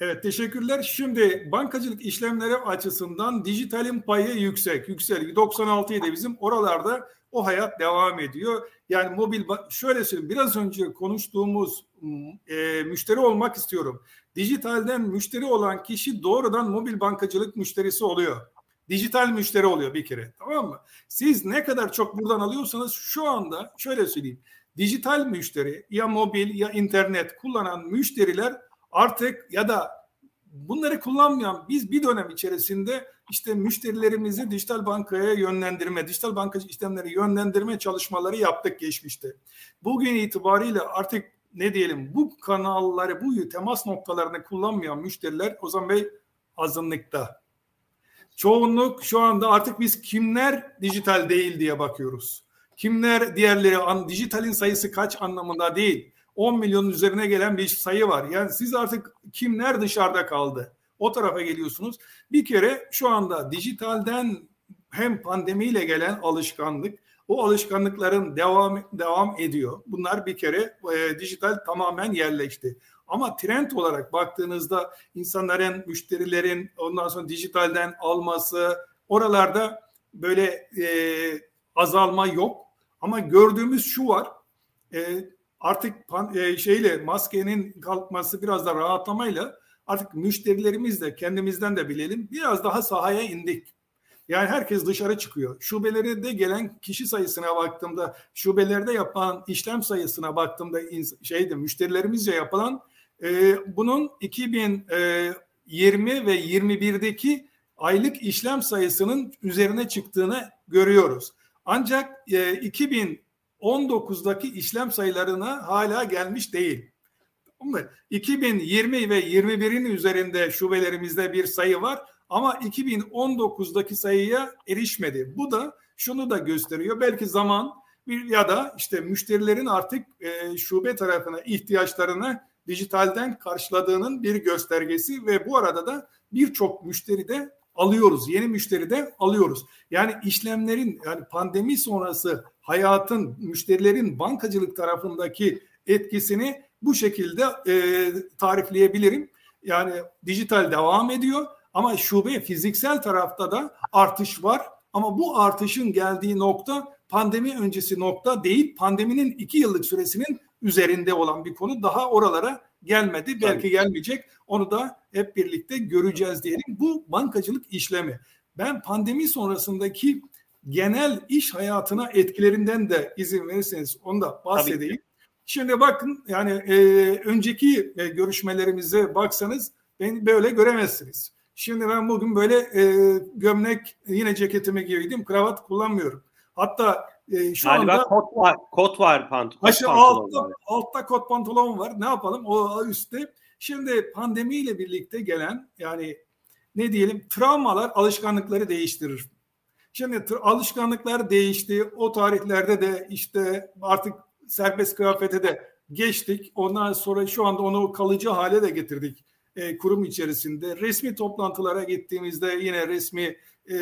Evet teşekkürler. Şimdi bankacılık işlemleri açısından dijitalin payı yüksek. Yüksek. 96 idi bizim. Oralarda o hayat devam ediyor. Yani mobil şöyle söyleyeyim biraz önce konuştuğumuz e, müşteri olmak istiyorum. Dijitalden müşteri olan kişi doğrudan mobil bankacılık müşterisi oluyor. Dijital müşteri oluyor bir kere tamam mı? Siz ne kadar çok buradan alıyorsanız şu anda şöyle söyleyeyim. Dijital müşteri ya mobil ya internet kullanan müşteriler artık ya da bunları kullanmayan biz bir dönem içerisinde işte müşterilerimizi dijital bankaya yönlendirme, dijital bankacı işlemleri yönlendirme çalışmaları yaptık geçmişte. Bugün itibariyle artık ne diyelim bu kanalları, bu temas noktalarını kullanmayan müşteriler o zaman Bey azınlıkta. Çoğunluk şu anda artık biz kimler dijital değil diye bakıyoruz. Kimler diğerleri an, dijitalin sayısı kaç anlamında değil. 10 milyonun üzerine gelen bir sayı var. Yani siz artık kimler dışarıda kaldı? O tarafa geliyorsunuz. Bir kere şu anda dijitalden hem pandemiyle gelen alışkanlık, o alışkanlıkların devam devam ediyor. Bunlar bir kere e, dijital tamamen yerleşti. Ama trend olarak baktığınızda insanların, müşterilerin ondan sonra dijitalden alması oralarda böyle e, azalma yok. Ama gördüğümüz şu var. E, artık pan, e, şeyle maskenin kalkması biraz da rahatlamayla artık müşterilerimiz de kendimizden de bilelim biraz daha sahaya indik. Yani herkes dışarı çıkıyor. Şubelerde gelen kişi sayısına baktığımda, şubelerde yapılan işlem sayısına baktığımda şeyde müşterilerimizce yapılan e, bunun 2020 e, ve 21'deki aylık işlem sayısının üzerine çıktığını görüyoruz. Ancak e, 2019'daki işlem sayılarına hala gelmiş değil. 2020 ve 21'in üzerinde şubelerimizde bir sayı var ama 2019'daki sayıya erişmedi. Bu da şunu da gösteriyor. Belki zaman bir ya da işte müşterilerin artık e, şube tarafına ihtiyaçlarını dijitalden karşıladığının bir göstergesi ve bu arada da birçok müşteri de alıyoruz. Yeni müşteri de alıyoruz. Yani işlemlerin yani pandemi sonrası hayatın müşterilerin bankacılık tarafındaki etkisini bu şekilde e, tarifleyebilirim. Yani dijital devam ediyor ama şube fiziksel tarafta da artış var. Ama bu artışın geldiği nokta pandemi öncesi nokta değil. Pandeminin iki yıllık süresinin üzerinde olan bir konu. Daha oralara gelmedi. Tabii. Belki gelmeyecek. Onu da hep birlikte göreceğiz diyelim. Bu bankacılık işlemi. Ben pandemi sonrasındaki genel iş hayatına etkilerinden de izin verirseniz onu da bahsedeyim. Şimdi bakın yani e, önceki e, görüşmelerimize baksanız beni böyle göremezsiniz. Şimdi ben bugün böyle e, gömlek yine ceketimi giydim kravat kullanmıyorum. Hatta e, şu Galiba anda kot var, kot var pantolon. Aşı altta, var. altta kot pantolon var. Ne yapalım? O üstte. Şimdi pandemiyle birlikte gelen yani ne diyelim travmalar alışkanlıkları değiştirir. Şimdi alışkanlıklar değişti. O tarihlerde de işte artık serbest kıyafete de geçtik. Ondan sonra şu anda onu kalıcı hale de getirdik e, kurum içerisinde. Resmi toplantılara gittiğimizde yine resmi e,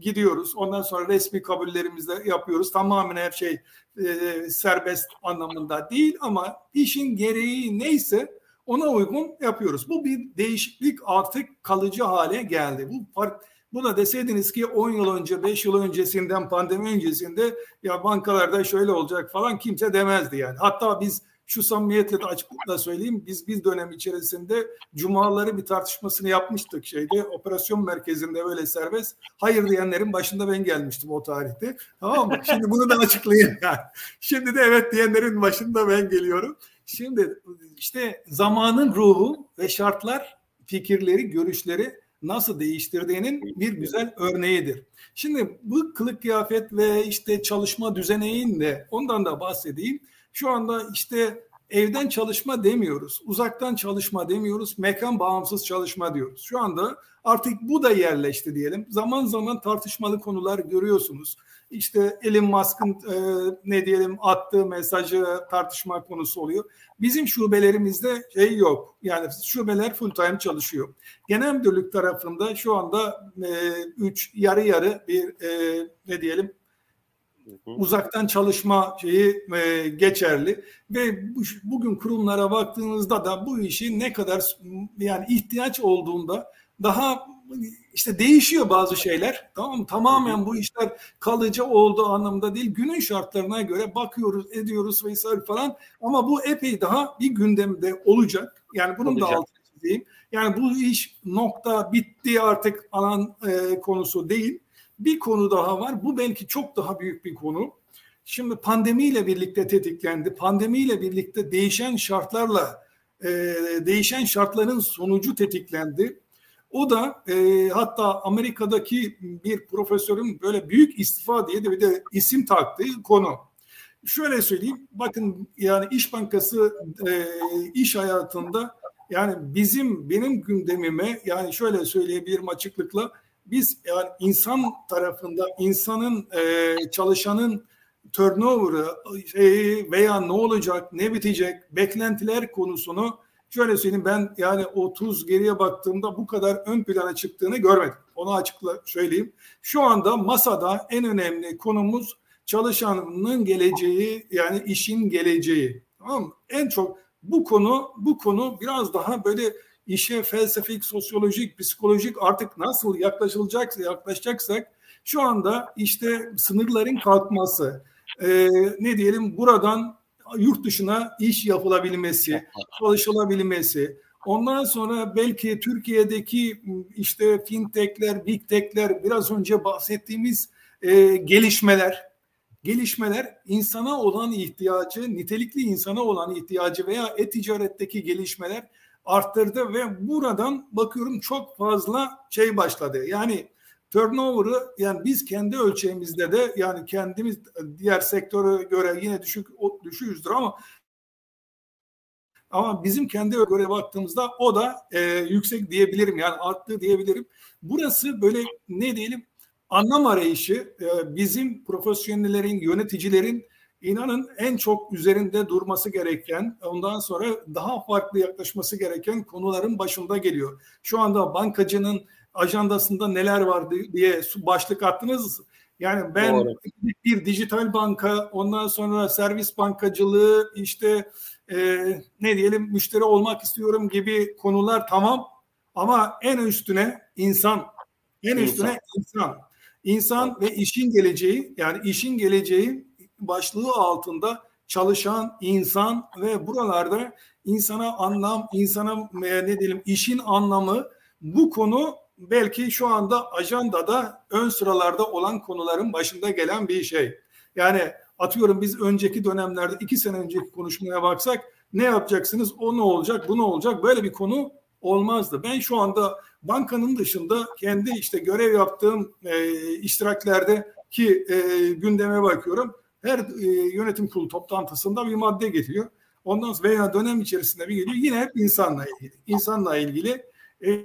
gidiyoruz. Ondan sonra resmi kabullerimizde yapıyoruz. Tamamen her şey e, serbest anlamında değil ama işin gereği neyse ona uygun yapıyoruz. Bu bir değişiklik artık kalıcı hale geldi. Bu fark bu da deseydiniz ki 10 yıl önce, 5 yıl öncesinden, pandemi öncesinde ya bankalarda şöyle olacak falan kimse demezdi yani. Hatta biz şu samimiyetle de açıklıkla söyleyeyim. Biz bir dönem içerisinde cumaları bir tartışmasını yapmıştık şeyde operasyon merkezinde öyle serbest. Hayır diyenlerin başında ben gelmiştim o tarihte. Tamam mı? Şimdi bunu da açıklayayım yani. Şimdi de evet diyenlerin başında ben geliyorum. Şimdi işte zamanın ruhu ve şartlar fikirleri, görüşleri nasıl değiştirdiğinin bir güzel örneğidir. Şimdi bu kılık kıyafet ve işte çalışma düzeneğinde ondan da bahsedeyim. Şu anda işte evden çalışma demiyoruz, uzaktan çalışma demiyoruz, mekan bağımsız çalışma diyoruz. Şu anda artık bu da yerleşti diyelim. Zaman zaman tartışmalı konular görüyorsunuz. İşte Elon Musk'ın e, ne diyelim attığı mesajı tartışma konusu oluyor. Bizim şubelerimizde şey yok. Yani şubeler full time çalışıyor. Genel müdürlük tarafında şu anda 3 e, üç yarı yarı bir e, ne diyelim uzaktan çalışma şeyi e, geçerli ve bu, bugün kurumlara baktığınızda da bu işi ne kadar yani ihtiyaç olduğunda daha işte değişiyor bazı şeyler. Tamam Tamamen bu işler kalıcı olduğu anlamda değil. Günün şartlarına göre bakıyoruz, ediyoruz vesaire falan. Ama bu epey daha bir gündemde olacak. Yani bunun olacak. da altını çizeyim. Yani bu iş nokta bitti artık alan e, konusu değil. Bir konu daha var. Bu belki çok daha büyük bir konu. Şimdi pandemiyle birlikte tetiklendi. Pandemiyle birlikte değişen şartlarla e, değişen şartların sonucu tetiklendi. O da e, hatta Amerika'daki bir profesörün böyle büyük istifa diye de bir de isim taktığı konu. Şöyle söyleyeyim, bakın yani İş Bankası e, iş hayatında yani bizim benim gündemime yani şöyle söyleyebilirim açıklıkla biz yani insan tarafında insanın e, çalışanın turnover'ı şey, veya ne olacak, ne bitecek, beklentiler konusunu şöyle söyleyeyim ben yani 30 geriye baktığımda bu kadar ön plana çıktığını görmedim. Onu açıkla söyleyeyim. Şu anda masada en önemli konumuz çalışanın geleceği yani işin geleceği. Tamam mı? En çok bu konu bu konu biraz daha böyle işe felsefik, sosyolojik, psikolojik artık nasıl yaklaşılacaksa yaklaşacaksak şu anda işte sınırların kalkması, e, ne diyelim buradan yurt dışına iş yapılabilmesi, çalışılabilmesi, ondan sonra belki Türkiye'deki işte fintechler, big techler, biraz önce bahsettiğimiz e, gelişmeler, gelişmeler insana olan ihtiyacı, nitelikli insana olan ihtiyacı veya e-ticaretteki gelişmeler arttırdı ve buradan bakıyorum çok fazla şey başladı. Yani turnover'ı yani biz kendi ölçeğimizde de yani kendimiz diğer sektöre göre yine düşük düşüğüzdür ama ama bizim kendi göre baktığımızda o da e, yüksek diyebilirim yani arttı diyebilirim. Burası böyle ne diyelim anlam arayışı e, bizim profesyonellerin, yöneticilerin inanın en çok üzerinde durması gereken, ondan sonra daha farklı yaklaşması gereken konuların başında geliyor. Şu anda bankacının ajandasında neler var diye başlık attınız. Yani ben Doğru. bir dijital banka, ondan sonra servis bankacılığı, işte e, ne diyelim müşteri olmak istiyorum gibi konular tamam. Ama en üstüne insan, en insan. üstüne insan. İnsan ve işin geleceği, yani işin geleceği başlığı altında çalışan insan ve buralarda insana anlam, insana ne diyelim işin anlamı bu konu belki şu anda ajandada ön sıralarda olan konuların başında gelen bir şey. Yani atıyorum biz önceki dönemlerde iki sene önceki konuşmaya baksak ne yapacaksınız, o ne olacak, bu ne olacak böyle bir konu olmazdı. Ben şu anda bankanın dışında kendi işte görev yaptığım e, iştiraklerde ki e, gündeme bakıyorum. Her e, yönetim kurulu toplantısında bir madde getiriyor. Ondan sonra veya dönem içerisinde bir geliyor yine hep insanla ilgili. İnsanla ilgili e,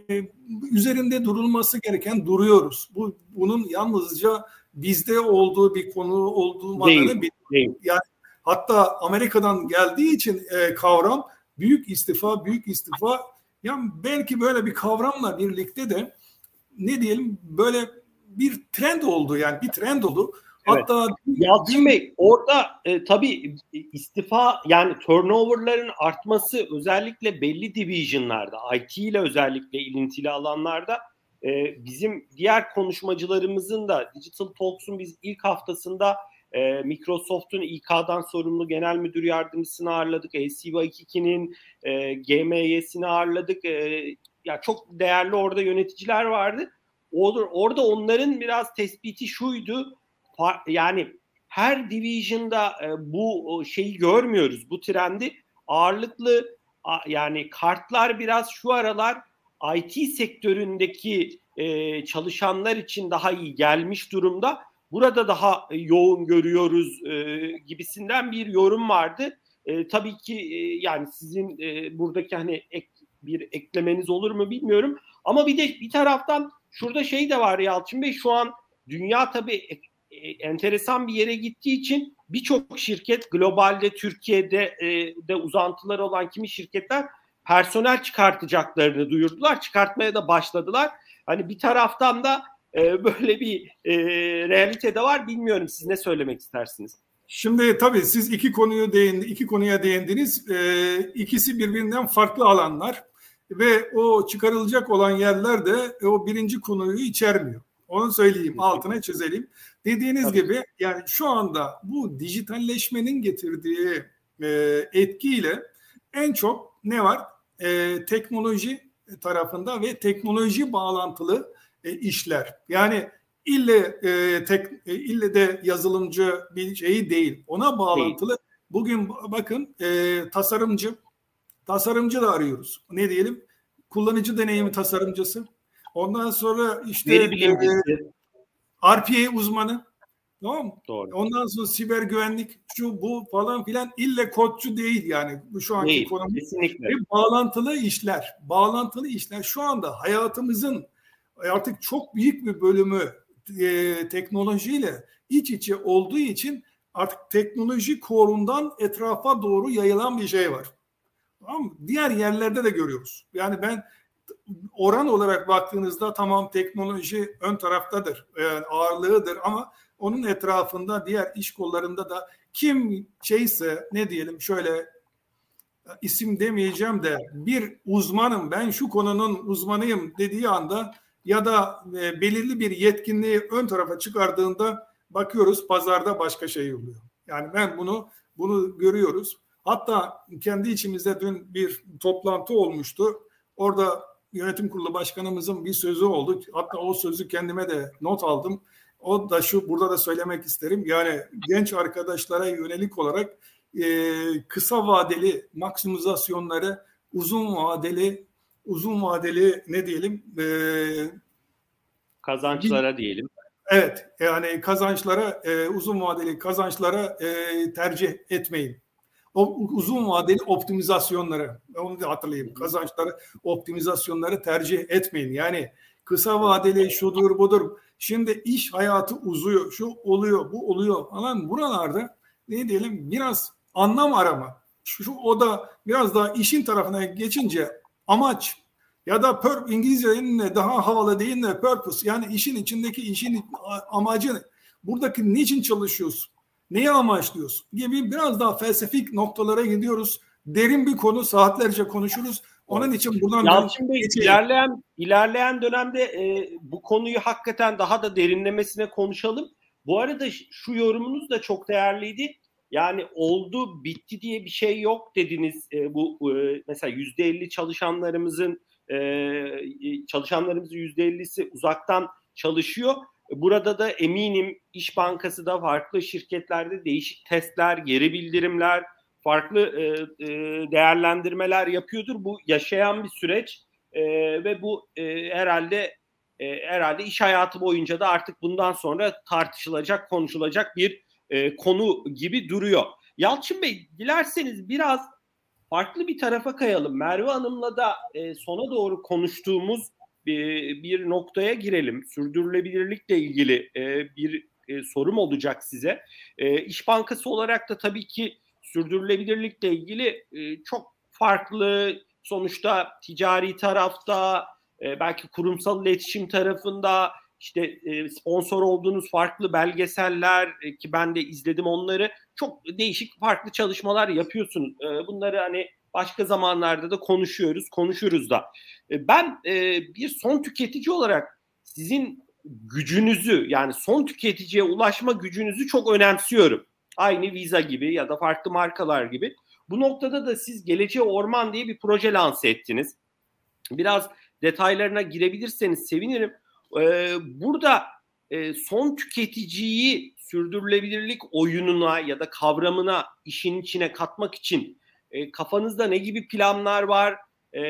üzerinde durulması gereken duruyoruz. Bu bunun yalnızca bizde olduğu bir konu olduğu değil. yani hatta Amerika'dan geldiği için e, kavram büyük istifa büyük istifa yani belki böyle bir kavramla birlikte de ne diyelim böyle bir trend oldu yani bir trend oldu. Hatta Yalçın Bey orada e, tabii istifa yani turnoverların artması özellikle belli divisionlarda IT ile özellikle ilintili alanlarda e, bizim diğer konuşmacılarımızın da Digital Talks'un biz ilk haftasında e, Microsoft'un İK'dan sorumlu genel müdür yardımcısını ağırladık. ACVA 22'nin e, GMY'sini ağırladık. E, ya çok değerli orada yöneticiler vardı. Orada, orada onların biraz tespiti şuydu yani her division'da e, bu şeyi görmüyoruz. Bu trendi ağırlıklı yani kartlar biraz şu aralar IT sektöründeki e, çalışanlar için daha iyi gelmiş durumda. Burada daha e, yoğun görüyoruz gibisinden bir yorum vardı. Tabii ki yani sizin buradaki hani ek, bir eklemeniz olur mu bilmiyorum. Ama bir de bir taraftan şurada şey de var Yalçın Bey şu an dünya tabii enteresan bir yere gittiği için birçok şirket globalde Türkiye'de e, de uzantıları olan kimi şirketler personel çıkartacaklarını duyurdular. Çıkartmaya da başladılar. Hani bir taraftan da e, böyle bir e, realite de var. Bilmiyorum siz ne söylemek istersiniz? Şimdi tabii siz iki konuyu değindi, iki konuya değindiniz. E, ikisi birbirinden farklı alanlar ve o çıkarılacak olan yerler de o birinci konuyu içermiyor. Onu söyleyeyim, altına çizelim. Dediğiniz Tabii. gibi yani şu anda bu dijitalleşmenin getirdiği e, etkiyle en çok ne var? E, teknoloji tarafında ve teknoloji bağlantılı e, işler. Yani ille e, tek e, ille de yazılımcı bir şeyi değil. Ona bağlantılı. Değil. Bugün bakın e, tasarımcı tasarımcı da arıyoruz. Ne diyelim? Kullanıcı deneyimi tasarımcısı. Ondan sonra işte Veri bilimcisi. E, RPA uzmanı. Tamam mı? Doğru. Ondan sonra siber güvenlik şu bu falan filan ille kodcu değil yani bu şu anki değil, ekonomi. Kesinlikle. Ve bağlantılı işler. Bağlantılı işler şu anda hayatımızın artık çok büyük bir bölümü e, teknolojiyle iç içe olduğu için artık teknoloji korundan etrafa doğru yayılan bir şey var. Tamam mı? Diğer yerlerde de görüyoruz. Yani ben oran olarak baktığınızda tamam teknoloji ön taraftadır, yani ağırlığıdır ama onun etrafında diğer iş kollarında da kim şeyse ne diyelim şöyle isim demeyeceğim de bir uzmanım ben şu konunun uzmanıyım dediği anda ya da e, belirli bir yetkinliği ön tarafa çıkardığında bakıyoruz pazarda başka şey oluyor. Yani ben bunu bunu görüyoruz. Hatta kendi içimizde dün bir toplantı olmuştu. Orada yönetim kurulu başkanımızın bir sözü oldu. Hatta o sözü kendime de not aldım. O da şu burada da söylemek isterim. Yani genç arkadaşlara yönelik olarak e, kısa vadeli maksimizasyonları uzun vadeli uzun vadeli ne diyelim e, kazançlara diyelim. Evet yani kazançlara e, uzun vadeli kazançlara e, tercih etmeyin. O uzun vadeli optimizasyonları onu da hatırlayayım. Kazançları optimizasyonları tercih etmeyin. Yani kısa vadeli şudur budur. Şimdi iş hayatı uzuyor. Şu oluyor, bu oluyor falan. Buralarda ne diyelim biraz anlam arama. Şu, şu o biraz daha işin tarafına geçince amaç ya da pur, İngilizcenin daha havalı değil de purpose yani işin içindeki işin amacı buradaki niçin çalışıyorsun? Neyi amaçlıyorsun? Gibi biraz daha felsefik noktalara gidiyoruz. Derin bir konu saatlerce konuşuruz. Onun için buradan Yalçın Bey ilerleyen ilerleyen dönemde e, bu konuyu hakikaten daha da derinlemesine konuşalım. Bu arada şu yorumunuz da çok değerliydi. Yani oldu bitti diye bir şey yok dediniz. E, bu e, mesela yüzde elli çalışanlarımızın e, çalışanlarımızın yüzde ellisi uzaktan çalışıyor. Burada da eminim İş Bankası da farklı şirketlerde değişik testler, geri bildirimler, farklı e, e, değerlendirmeler yapıyordur. Bu yaşayan bir süreç e, ve bu e, herhalde herhalde iş hayatı boyunca da artık bundan sonra tartışılacak, konuşulacak bir konu gibi duruyor. Yalçın Bey dilerseniz biraz farklı bir tarafa kayalım. Merve Hanım'la da sona doğru konuştuğumuz bir, bir noktaya girelim. Sürdürülebilirlikle ilgili e, bir e, sorum olacak size. E, İş Bankası olarak da tabii ki sürdürülebilirlikle ilgili e, çok farklı sonuçta ticari tarafta e, belki kurumsal iletişim tarafında işte e, sponsor olduğunuz farklı belgeseller e, ki ben de izledim onları çok değişik farklı çalışmalar yapıyorsunuz. E, bunları hani başka zamanlarda da konuşuyoruz, konuşuruz da. E, ben e, bir son tüketici olarak sizin gücünüzü yani son tüketiciye ulaşma gücünüzü çok önemsiyorum. Aynı Visa gibi ya da farklı markalar gibi. Bu noktada da siz Geleceğe Orman diye bir proje lanse ettiniz. Biraz detaylarına girebilirseniz sevinirim. Ee, burada e, son tüketiciyi sürdürülebilirlik oyununa ya da kavramına işin içine katmak için e, kafanızda ne gibi planlar var? E,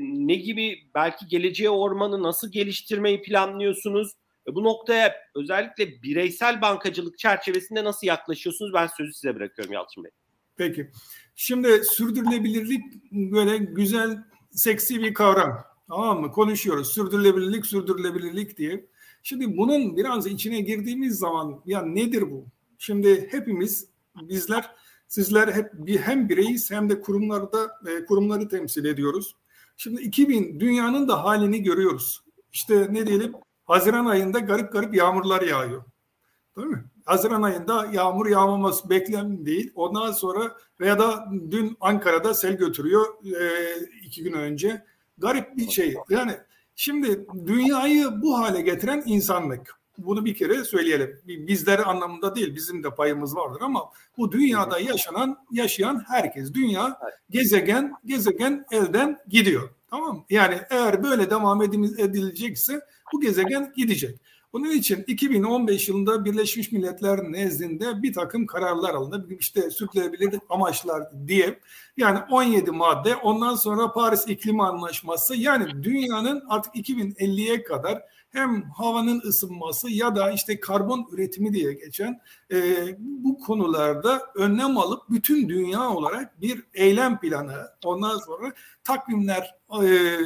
ne gibi belki geleceğe ormanı nasıl geliştirmeyi planlıyorsunuz? E, bu noktaya özellikle bireysel bankacılık çerçevesinde nasıl yaklaşıyorsunuz? Ben sözü size bırakıyorum Yalçın Bey. Peki. Şimdi sürdürülebilirlik böyle güzel, seksi bir kavram. Tamam mı? Konuşuyoruz. Sürdürülebilirlik, sürdürülebilirlik diye. Şimdi bunun biraz içine girdiğimiz zaman ya nedir bu? Şimdi hepimiz bizler sizler hep bir hem bireyiz hem de kurumlarda e, kurumları temsil ediyoruz. Şimdi 2000 dünyanın da halini görüyoruz. İşte ne diyelim Haziran ayında garip garip yağmurlar yağıyor. Değil mi? Haziran ayında yağmur yağmaması beklenen değil. Ondan sonra veya da dün Ankara'da sel götürüyor e, iki gün önce. Garip bir şey. Yani şimdi dünyayı bu hale getiren insanlık. Bunu bir kere söyleyelim. Bizler anlamında değil, bizim de payımız vardır ama bu dünyada yaşanan, yaşayan herkes. Dünya gezegen, gezegen elden gidiyor. Tamam mı? Yani eğer böyle devam edilecekse bu gezegen gidecek. Bunun için 2015 yılında Birleşmiş Milletler nezdinde bir takım kararlar alındı. İşte sürdürülebilir amaçlar diye. Yani 17 madde ondan sonra Paris İklim Anlaşması yani dünyanın artık 2050'ye kadar hem havanın ısınması ya da işte karbon üretimi diye geçen e, bu konularda önlem alıp bütün dünya olarak bir eylem planı ondan sonra takvimler e,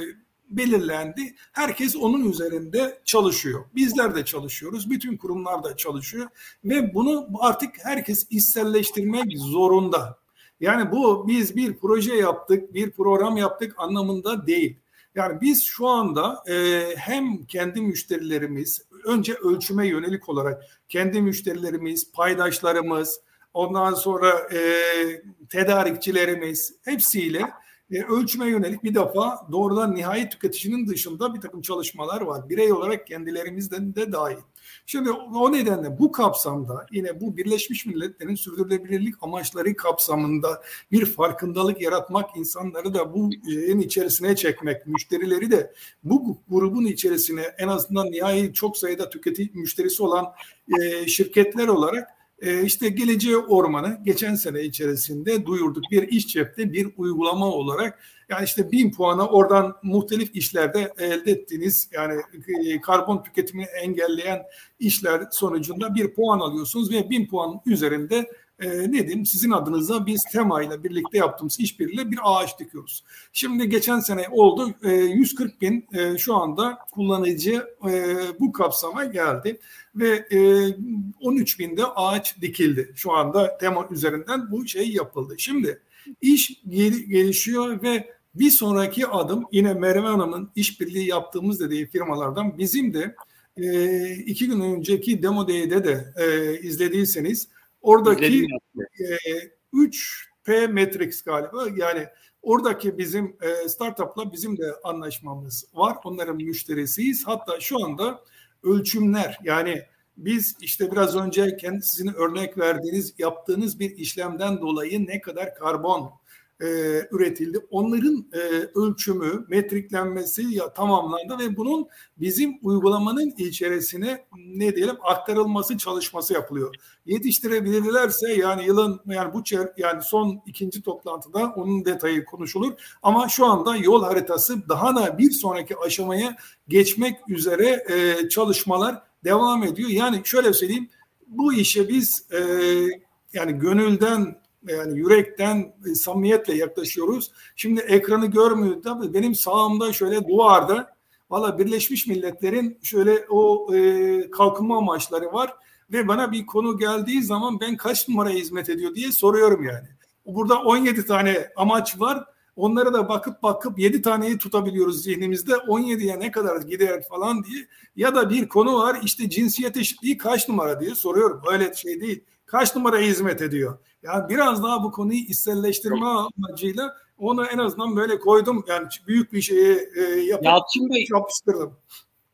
belirlendi. Herkes onun üzerinde çalışıyor. Bizler de çalışıyoruz. Bütün kurumlar da çalışıyor. Ve bunu artık herkes içselleştirmek zorunda. Yani bu biz bir proje yaptık, bir program yaptık anlamında değil. Yani biz şu anda e, hem kendi müşterilerimiz, önce ölçüme yönelik olarak kendi müşterilerimiz, paydaşlarımız, ondan sonra e, tedarikçilerimiz hepsiyle e, ölçüme yönelik bir defa doğrudan nihai tüketicinin dışında bir takım çalışmalar var. Birey olarak kendilerimizden de dahil. Şimdi o nedenle bu kapsamda yine bu Birleşmiş Milletler'in sürdürülebilirlik amaçları kapsamında bir farkındalık yaratmak, insanları da bu şeyin içerisine çekmek, müşterileri de bu grubun içerisine en azından nihai çok sayıda tüketici müşterisi olan e, şirketler olarak e, işte Geleceği Ormanı geçen sene içerisinde duyurduk. Bir iş cepte bir uygulama olarak. Yani işte bin puanı oradan muhtelif işlerde elde ettiğiniz yani e, karbon tüketimini engelleyen işler sonucunda bir puan alıyorsunuz ve bin puan üzerinde e, ne diyeyim sizin adınıza biz Tema ile birlikte yaptığımız işbirliğiyle bir ağaç dikiyoruz. Şimdi geçen sene oldu e, 140 bin e, şu anda kullanıcı e, bu kapsama geldi ve e, 13 binde ağaç dikildi. Şu anda Tema üzerinden bu şey yapıldı. Şimdi iş gelişiyor ve bir sonraki adım yine Merve Hanım'ın işbirliği yaptığımız dediği firmalardan bizim de e, iki gün önceki Demo Day'de de e, izlediyseniz Oradaki e, 3P Matrix galiba yani oradaki bizim e, startupla bizim de anlaşmamız var. Onların müşterisiyiz. Hatta şu anda ölçümler yani biz işte biraz önce sizin örnek verdiğiniz yaptığınız bir işlemden dolayı ne kadar karbon e, üretildi. Onların e, ölçümü, metriklenmesi ya tamamlandı ve bunun bizim uygulamanın içerisine ne diyelim aktarılması çalışması yapılıyor. Yetiştirebilirlerse yani yılın yani bu yani son ikinci toplantıda onun detayı konuşulur. Ama şu anda yol haritası daha da bir sonraki aşamaya geçmek üzere e, çalışmalar devam ediyor. Yani şöyle söyleyeyim bu işe biz e, yani gönülden yani yürekten e, samimiyetle yaklaşıyoruz. Şimdi ekranı görmüyor tabii benim sağımda şöyle duvarda valla Birleşmiş Milletler'in şöyle o e, kalkınma amaçları var ve bana bir konu geldiği zaman ben kaç numara hizmet ediyor diye soruyorum yani. Burada 17 tane amaç var. Onlara da bakıp bakıp 7 taneyi tutabiliyoruz zihnimizde. 17'ye ne kadar gider falan diye. Ya da bir konu var işte cinsiyet eşitliği kaç numara diye soruyorum. Öyle şey değil. Kaç numara hizmet ediyor? Yani biraz daha bu konuyu içselleştirme amacıyla onu en azından böyle koydum. Yani büyük bir şeyi e, yapıp Yalçın Bey, yapıştırdım.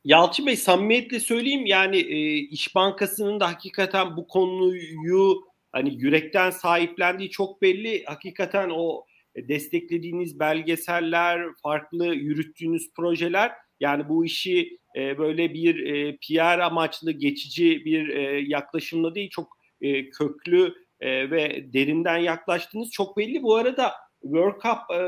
Yalçın Bey samimiyetle söyleyeyim yani e, İş Bankası'nın da hakikaten bu konuyu hani yürekten sahiplendiği çok belli. Hakikaten o desteklediğiniz belgeseller, farklı yürüttüğünüz projeler yani bu işi e, böyle bir e, PR amaçlı geçici bir e, yaklaşımla değil çok e, köklü e, ve derinden yaklaştığınız çok belli. Bu arada World Cup e,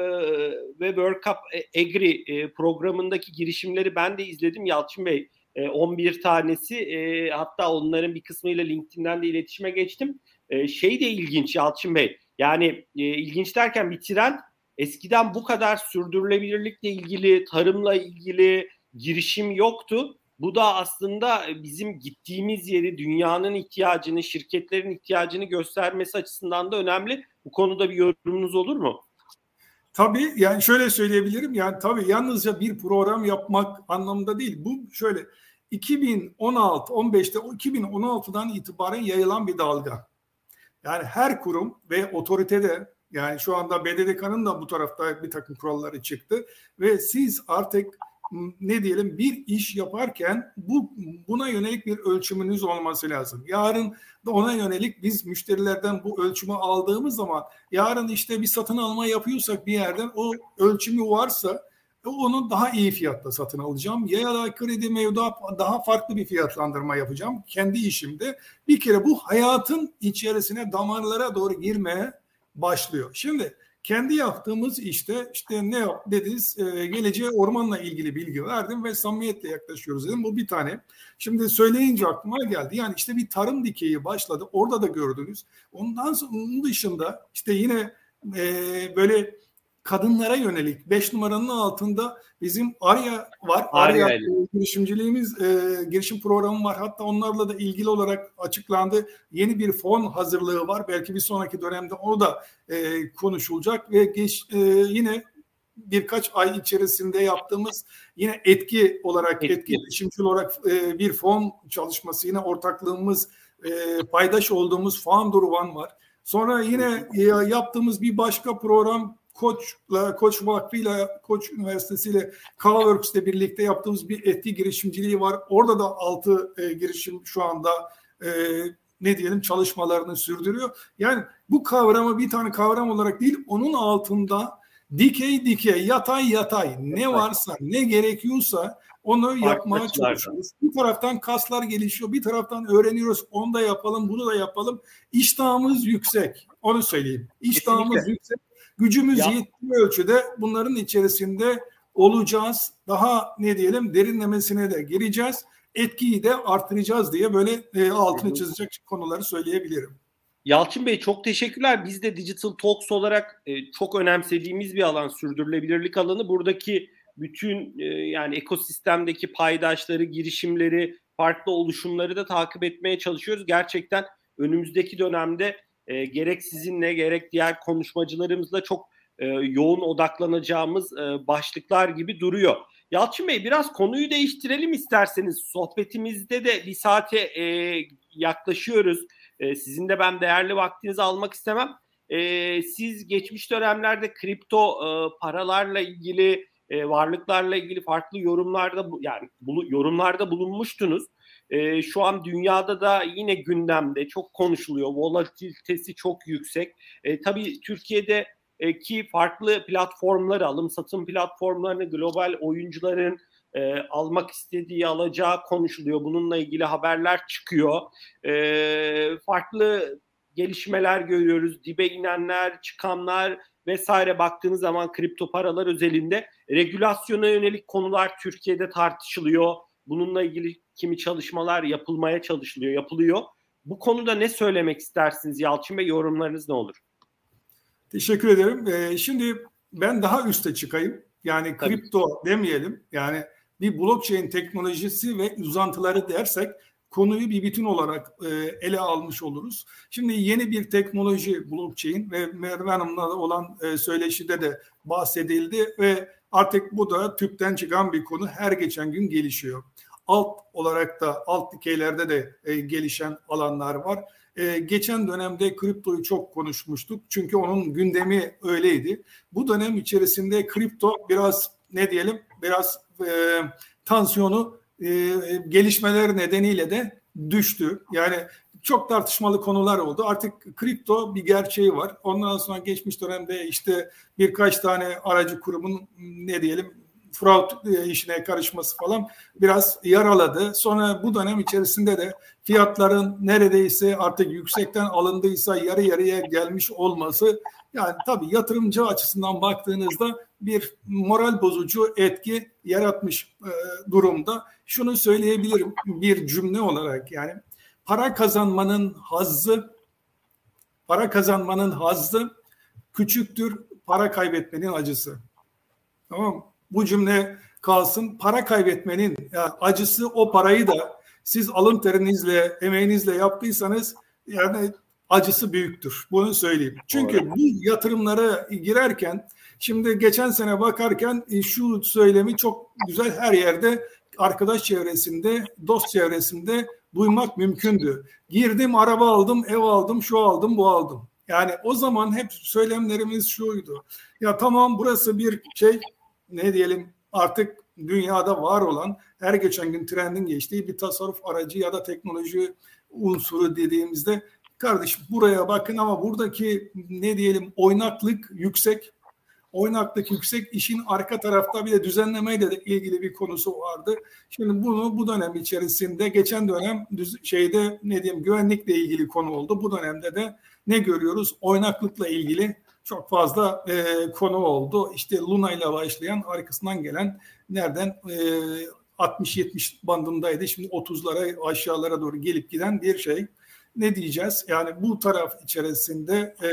ve World Cup Agri e, programındaki girişimleri ben de izledim Yalçın Bey. E, 11 tanesi e, hatta onların bir kısmıyla LinkedIn'den de iletişime geçtim. E, şey de ilginç Yalçın Bey. Yani e, ilginç derken bir trend eskiden bu kadar sürdürülebilirlikle ilgili, tarımla ilgili girişim yoktu. Bu da aslında bizim gittiğimiz yeri, dünyanın ihtiyacını, şirketlerin ihtiyacını göstermesi açısından da önemli. Bu konuda bir yorumunuz olur mu? Tabii yani şöyle söyleyebilirim yani tabii yalnızca bir program yapmak anlamında değil. Bu şöyle 2016 15'te 2016'dan itibaren yayılan bir dalga. Yani her kurum ve otoritede yani şu anda BDDK'nın da bu tarafta bir takım kuralları çıktı ve siz artık ne diyelim bir iş yaparken bu buna yönelik bir ölçümünüz olması lazım. Yarın da ona yönelik biz müşterilerden bu ölçümü aldığımız zaman yarın işte bir satın alma yapıyorsak bir yerden o ölçümü varsa onu daha iyi fiyatta satın alacağım. Ya da kredi mevduat daha farklı bir fiyatlandırma yapacağım kendi işimde. Bir kere bu hayatın içerisine damarlara doğru girmeye başlıyor. Şimdi kendi yaptığımız işte işte ne dediniz e, geleceğe ormanla ilgili bilgi verdim ve samimiyetle yaklaşıyoruz dedim. Bu bir tane. Şimdi söyleyince aklıma geldi. Yani işte bir tarım dikeyi başladı. Orada da gördünüz. Ondan sonra onun dışında işte yine e, böyle kadınlara yönelik 5 numaranın altında bizim Arya var. Arya, Arya girişimciliğimiz e, girişim programı var. Hatta onlarla da ilgili olarak açıklandı. Yeni bir fon hazırlığı var. Belki bir sonraki dönemde o da e, konuşulacak ve geç, e, yine birkaç ay içerisinde yaptığımız yine etki olarak etki, etki girişimcil olarak e, bir fon çalışması yine ortaklığımız e, paydaş olduğumuz Founder One var. Sonra yine e, yaptığımız bir başka program Koç'la, Koç Vakfı'yla, Koç Üniversitesi ile Kavaworks'le birlikte yaptığımız bir etki girişimciliği var. Orada da altı e, girişim şu anda e, ne diyelim çalışmalarını sürdürüyor. Yani bu kavramı bir tane kavram olarak değil, onun altında dikey dikey, yatay yatay ne varsa, ne gerekiyorsa onu yapmaya çalışıyoruz. Bir taraftan kaslar gelişiyor, bir taraftan öğreniyoruz. Onu da yapalım, bunu da yapalım. İştahımız yüksek. Onu söyleyeyim. İştahımız Kesinlikle. yüksek Gücümüz ya. yettiği ölçüde bunların içerisinde olacağız. Daha ne diyelim derinlemesine de gireceğiz. Etkiyi de artıracağız diye böyle e, altını çizecek konuları söyleyebilirim. Yalçın Bey çok teşekkürler. Biz de Digital Talks olarak e, çok önemsediğimiz bir alan sürdürülebilirlik alanı. Buradaki bütün e, yani ekosistemdeki paydaşları, girişimleri, farklı oluşumları da takip etmeye çalışıyoruz. Gerçekten önümüzdeki dönemde e, gerek sizinle gerek diğer konuşmacılarımızla çok e, yoğun odaklanacağımız e, başlıklar gibi duruyor. Yalçın Bey biraz konuyu değiştirelim isterseniz. Sohbetimizde de bir saate e, yaklaşıyoruz. E, sizin de ben değerli vaktinizi almak istemem. E, siz geçmiş dönemlerde kripto e, paralarla ilgili, e, varlıklarla ilgili farklı yorumlarda yani bu, yorumlarda bulunmuştunuz. E, şu an dünyada da yine gündemde çok konuşuluyor. Volatilitesi çok yüksek. E, tabii Türkiye'de e, ki farklı platformları, alım satım platformlarını global oyuncuların e, almak istediği, alacağı konuşuluyor. Bununla ilgili haberler çıkıyor. E, farklı gelişmeler görüyoruz. Dibe inenler, çıkanlar vesaire baktığınız zaman kripto paralar özelinde regülasyona yönelik konular Türkiye'de tartışılıyor. Bununla ilgili kimi çalışmalar yapılmaya çalışılıyor, yapılıyor. Bu konuda ne söylemek istersiniz Yalçın Bey? Yorumlarınız ne olur? Teşekkür ederim. Ee, şimdi ben daha üste çıkayım. Yani Tabii. kripto demeyelim. Yani bir blockchain teknolojisi ve uzantıları dersek konuyu bir bütün olarak e, ele almış oluruz. Şimdi yeni bir teknoloji blockchain ve Merve Hanım'la olan e, söyleşide de bahsedildi ve artık bu da tüpten çıkan bir konu her geçen gün gelişiyor alt olarak da alt dikeylerde de e, gelişen alanlar var. E, geçen dönemde kriptoyu çok konuşmuştuk. Çünkü onun gündemi öyleydi. Bu dönem içerisinde kripto biraz ne diyelim biraz e, tansiyonu e, gelişmeler nedeniyle de düştü. Yani çok tartışmalı konular oldu. Artık kripto bir gerçeği var. Ondan sonra geçmiş dönemde işte birkaç tane aracı kurumun ne diyelim fraud e, işine karışması falan biraz yaraladı. Sonra bu dönem içerisinde de fiyatların neredeyse artık yüksekten alındıysa yarı yarıya gelmiş olması yani tabii yatırımcı açısından baktığınızda bir moral bozucu etki yaratmış e, durumda. Şunu söyleyebilirim bir cümle olarak yani para kazanmanın hazzı para kazanmanın hazzı küçüktür para kaybetmenin acısı. Tamam mı? Bu cümle kalsın. Para kaybetmenin yani acısı o parayı da siz alın terinizle, emeğinizle yaptıysanız yani acısı büyüktür. Bunu söyleyeyim. Çünkü Doğru. bu yatırımlara girerken şimdi geçen sene bakarken e, şu söylemi çok güzel her yerde arkadaş çevresinde, dost çevresinde duymak mümkündü. Girdim, araba aldım, ev aldım, şu aldım, bu aldım. Yani o zaman hep söylemlerimiz şuydu. Ya tamam burası bir şey ne diyelim artık dünyada var olan her geçen gün trendin geçtiği bir tasarruf aracı ya da teknoloji unsuru dediğimizde kardeşim buraya bakın ama buradaki ne diyelim oynaklık yüksek oynaklık yüksek işin arka tarafta bir de düzenlemeyle de ilgili bir konusu vardı. Şimdi bunu bu dönem içerisinde geçen dönem şeyde ne diyeyim güvenlikle ilgili konu oldu. Bu dönemde de ne görüyoruz? Oynaklıkla ilgili çok fazla e, konu oldu. İşte Luna ile başlayan arkasından gelen nereden e, 60-70 bandındaydı. Şimdi 30'lara aşağılara doğru gelip giden bir şey. Ne diyeceğiz? Yani bu taraf içerisinde e,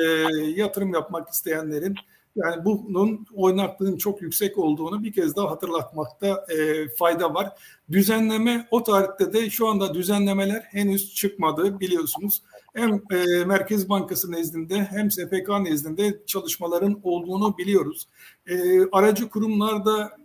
yatırım yapmak isteyenlerin yani bunun oynaklığın çok yüksek olduğunu bir kez daha hatırlatmakta e, fayda var. Düzenleme o tarihte de şu anda düzenlemeler henüz çıkmadı biliyorsunuz. Hem e, Merkez Bankası nezdinde hem SPK nezdinde çalışmaların olduğunu biliyoruz. E, aracı kurumlarda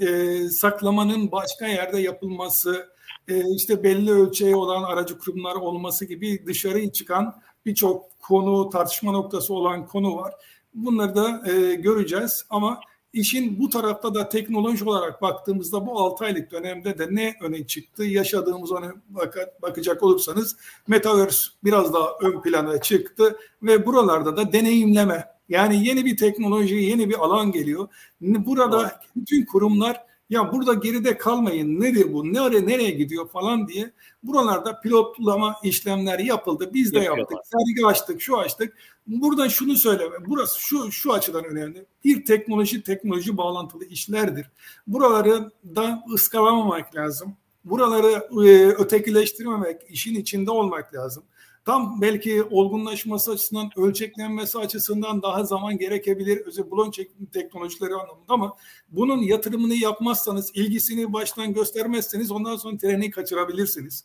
e, saklamanın başka yerde yapılması, e, işte belli ölçeği olan aracı kurumlar olması gibi dışarı çıkan birçok konu, tartışma noktası olan konu var. Bunları da e, göreceğiz ama işin bu tarafta da teknoloji olarak baktığımızda bu 6 aylık dönemde de ne öne çıktı? Yaşadığımız öne bak bakacak olursanız Metaverse biraz daha ön plana çıktı ve buralarda da deneyimleme yani yeni bir teknoloji, yeni bir alan geliyor. Burada bütün kurumlar ya burada geride kalmayın nedir bu nereye nereye gidiyor falan diye buralarda pilotlama işlemleri yapıldı. Biz de yaptık. Sergi açtık, şu açtık. Burada şunu söyleme. Burası şu şu açıdan önemli. Bir teknoloji teknoloji bağlantılı işlerdir. Buraları da ıskalamamak lazım. Buraları e, ötekileştirmemek, işin içinde olmak lazım tam belki olgunlaşması açısından, ölçeklenmesi açısından daha zaman gerekebilir özel blockchain teknolojileri anlamında ama bunun yatırımını yapmazsanız, ilgisini baştan göstermezseniz ondan sonra treni kaçırabilirsiniz.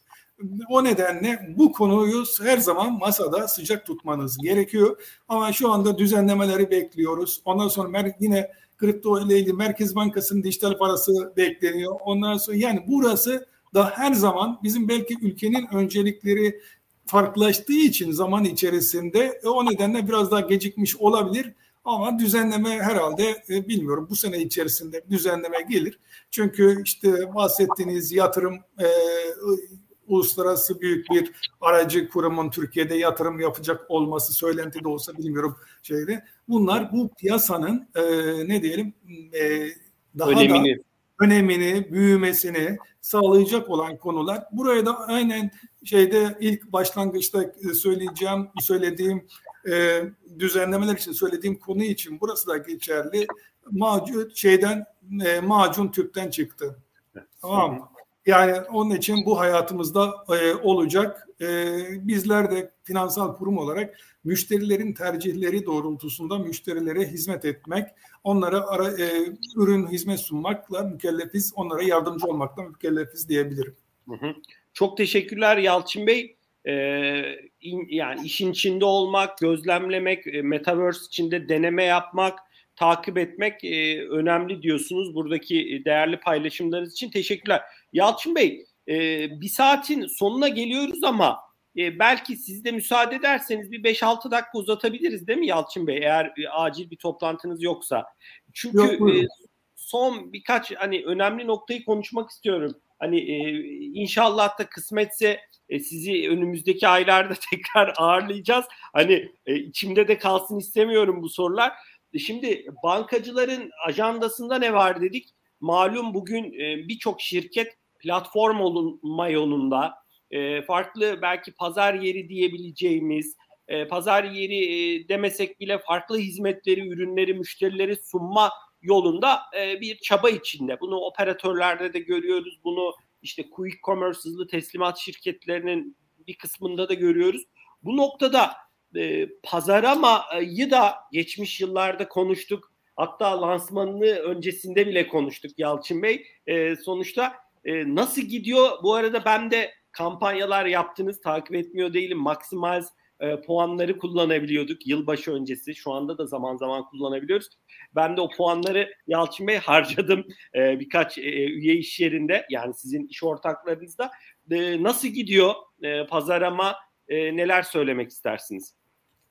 O nedenle bu konuyu her zaman masada sıcak tutmanız gerekiyor. Ama şu anda düzenlemeleri bekliyoruz. Ondan sonra yine kripto ile ilgili Merkez Bankası'nın dijital parası bekleniyor. Ondan sonra yani burası da her zaman bizim belki ülkenin öncelikleri farklılaştığı için zaman içerisinde e, o nedenle biraz daha gecikmiş olabilir. Ama düzenleme herhalde e, bilmiyorum bu sene içerisinde düzenleme gelir. Çünkü işte bahsettiğiniz yatırım e, uluslararası büyük bir aracı kurumun Türkiye'de yatırım yapacak olması söylenti de olsa bilmiyorum şeyde. Bunlar bu piyasanın e, ne diyelim e, daha önemini. da önemini, büyümesini sağlayacak olan konular. Buraya da aynen şeyde ilk başlangıçta söyleyeceğim, söylediğim e, düzenlemeler için söylediğim konu için burası da geçerli. Macun şeyden e, macun tüpten çıktı. Tamam mı? Yani onun için bu hayatımızda e, olacak. E, bizler de finansal kurum olarak müşterilerin tercihleri doğrultusunda müşterilere hizmet etmek, onlara ara, e, ürün hizmet sunmakla mükellefiz, onlara yardımcı olmakla mükellefiz diyebilirim. Hı hı. Çok teşekkürler Yalçın Bey. Ee, in, yani işin içinde olmak, gözlemlemek, e, metaverse içinde deneme yapmak, takip etmek e, önemli diyorsunuz. Buradaki e, değerli paylaşımlarınız için teşekkürler. Yalçın Bey, e, bir saatin sonuna geliyoruz ama e, belki siz de müsaade ederseniz bir 5-6 dakika uzatabiliriz değil mi Yalçın Bey? Eğer e, acil bir toplantınız yoksa. Çünkü Yok, e, son birkaç hani önemli noktayı konuşmak istiyorum. Hani e, inşallah da kısmetse e, sizi önümüzdeki aylarda tekrar ağırlayacağız. Hani e, içimde de kalsın istemiyorum bu sorular. E, şimdi bankacıların ajandasında ne var dedik. Malum bugün e, birçok şirket platform olma yolunda e, farklı belki pazar yeri diyebileceğimiz e, pazar yeri e, demesek bile farklı hizmetleri, ürünleri, müşterileri sunma yolunda e, bir çaba içinde. Bunu operatörlerde de görüyoruz. Bunu işte quick commerce hızlı teslimat şirketlerinin bir kısmında da görüyoruz. Bu noktada e, pazaramayı da geçmiş yıllarda konuştuk. Hatta lansmanını öncesinde bile konuştuk Yalçın Bey. E, sonuçta e, nasıl gidiyor? Bu arada ben de kampanyalar yaptınız. Takip etmiyor değilim. Maximize e, puanları kullanabiliyorduk yılbaşı öncesi. Şu anda da zaman zaman kullanabiliyoruz. Ben de o puanları Yalçın Bey harcadım e, birkaç e, üye iş yerinde. Yani sizin iş ortaklarınızda. E, nasıl gidiyor e, pazarama? E, neler söylemek istersiniz?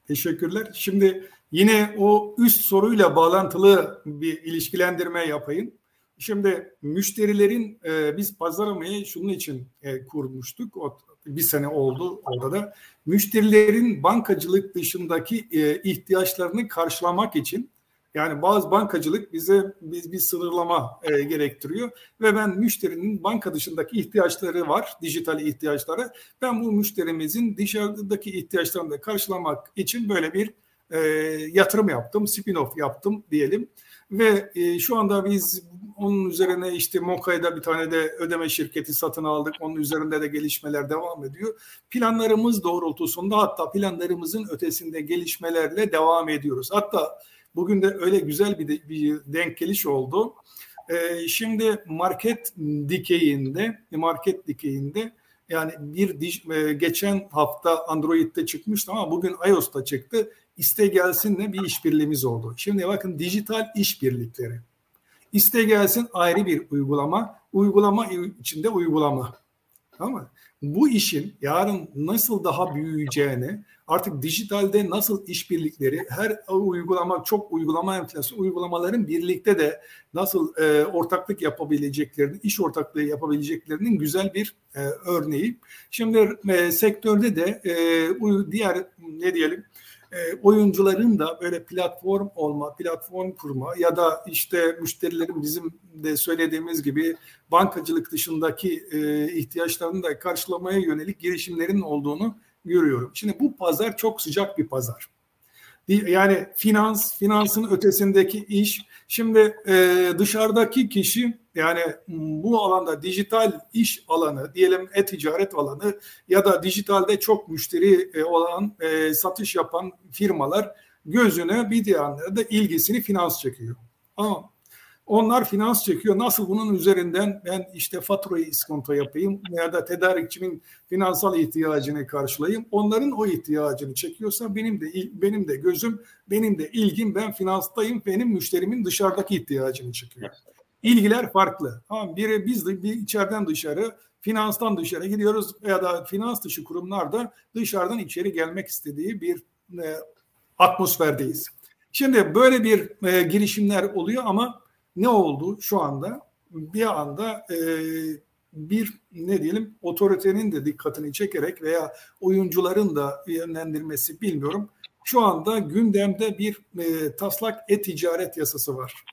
Teşekkürler. Şimdi yine o üst soruyla bağlantılı bir ilişkilendirme yapayım. Şimdi müşterilerin e, biz pazaramayı şunun için e, kurmuştuk. O, bir sene oldu orada da. Müşterilerin bankacılık dışındaki e, ihtiyaçlarını karşılamak için yani bazı bankacılık bize biz bir sınırlama e, gerektiriyor ve ben müşterinin banka dışındaki ihtiyaçları var, dijital ihtiyaçları. Ben bu müşterimizin dışarıdaki ihtiyaçlarını da karşılamak için böyle bir e, yatırım yaptım, spin-off yaptım diyelim. Ve e, şu anda biz onun üzerine işte Moka'da bir tane de ödeme şirketi satın aldık. Onun üzerinde de gelişmeler devam ediyor. Planlarımız doğrultusunda hatta planlarımızın ötesinde gelişmelerle devam ediyoruz. Hatta bugün de öyle güzel bir, de, bir denk geliş oldu. Ee, şimdi market dikeyinde, market dikeyinde yani bir e, geçen hafta Android'de çıkmıştı ama bugün iOS'ta çıktı. İste gelsinle bir işbirliğimiz oldu. Şimdi bakın dijital işbirlikleri. İste gelsin ayrı bir uygulama, uygulama içinde uygulama. Tamam mı? Bu işin yarın nasıl daha büyüyeceğini, artık dijitalde nasıl işbirlikleri, her uygulama çok uygulama enflasyonu uygulamaların birlikte de nasıl e, ortaklık yapabileceklerini, iş ortaklığı yapabileceklerinin güzel bir e, örneği. Şimdi e, sektörde de e, diğer ne diyelim e, oyuncuların da böyle platform olma, platform kurma ya da işte müşterilerin bizim de söylediğimiz gibi bankacılık dışındaki e, ihtiyaçlarını da karşılamaya yönelik girişimlerin olduğunu görüyorum. Şimdi bu pazar çok sıcak bir pazar. Yani finans, finansın ötesindeki iş. Şimdi e, dışarıdaki kişi yani bu alanda dijital iş alanı, diyelim e-ticaret alanı ya da dijitalde çok müşteri e, olan, e, satış yapan firmalar gözüne bir yandan da ilgisini finans çekiyor. Ama onlar finans çekiyor. Nasıl bunun üzerinden ben işte faturayı iskonto yapayım ya da tedarikçimin finansal ihtiyacını karşılayayım. Onların o ihtiyacını çekiyorsa benim de benim de gözüm, benim de ilgim ben finanstayım. Benim müşterimin dışarıdaki ihtiyacını çekiyor. İlgiler farklı. Tamam biri biz de bir içeriden dışarı, finanstan dışarı gidiyoruz ya da finans dışı kurumlar da dışarıdan içeri gelmek istediği bir e, atmosferdeyiz. Şimdi böyle bir e, girişimler oluyor ama ne oldu şu anda? Bir anda e, bir ne diyelim otoritenin de dikkatini çekerek veya oyuncuların da yönlendirmesi bilmiyorum. Şu anda gündemde bir e, taslak e-ticaret yasası var.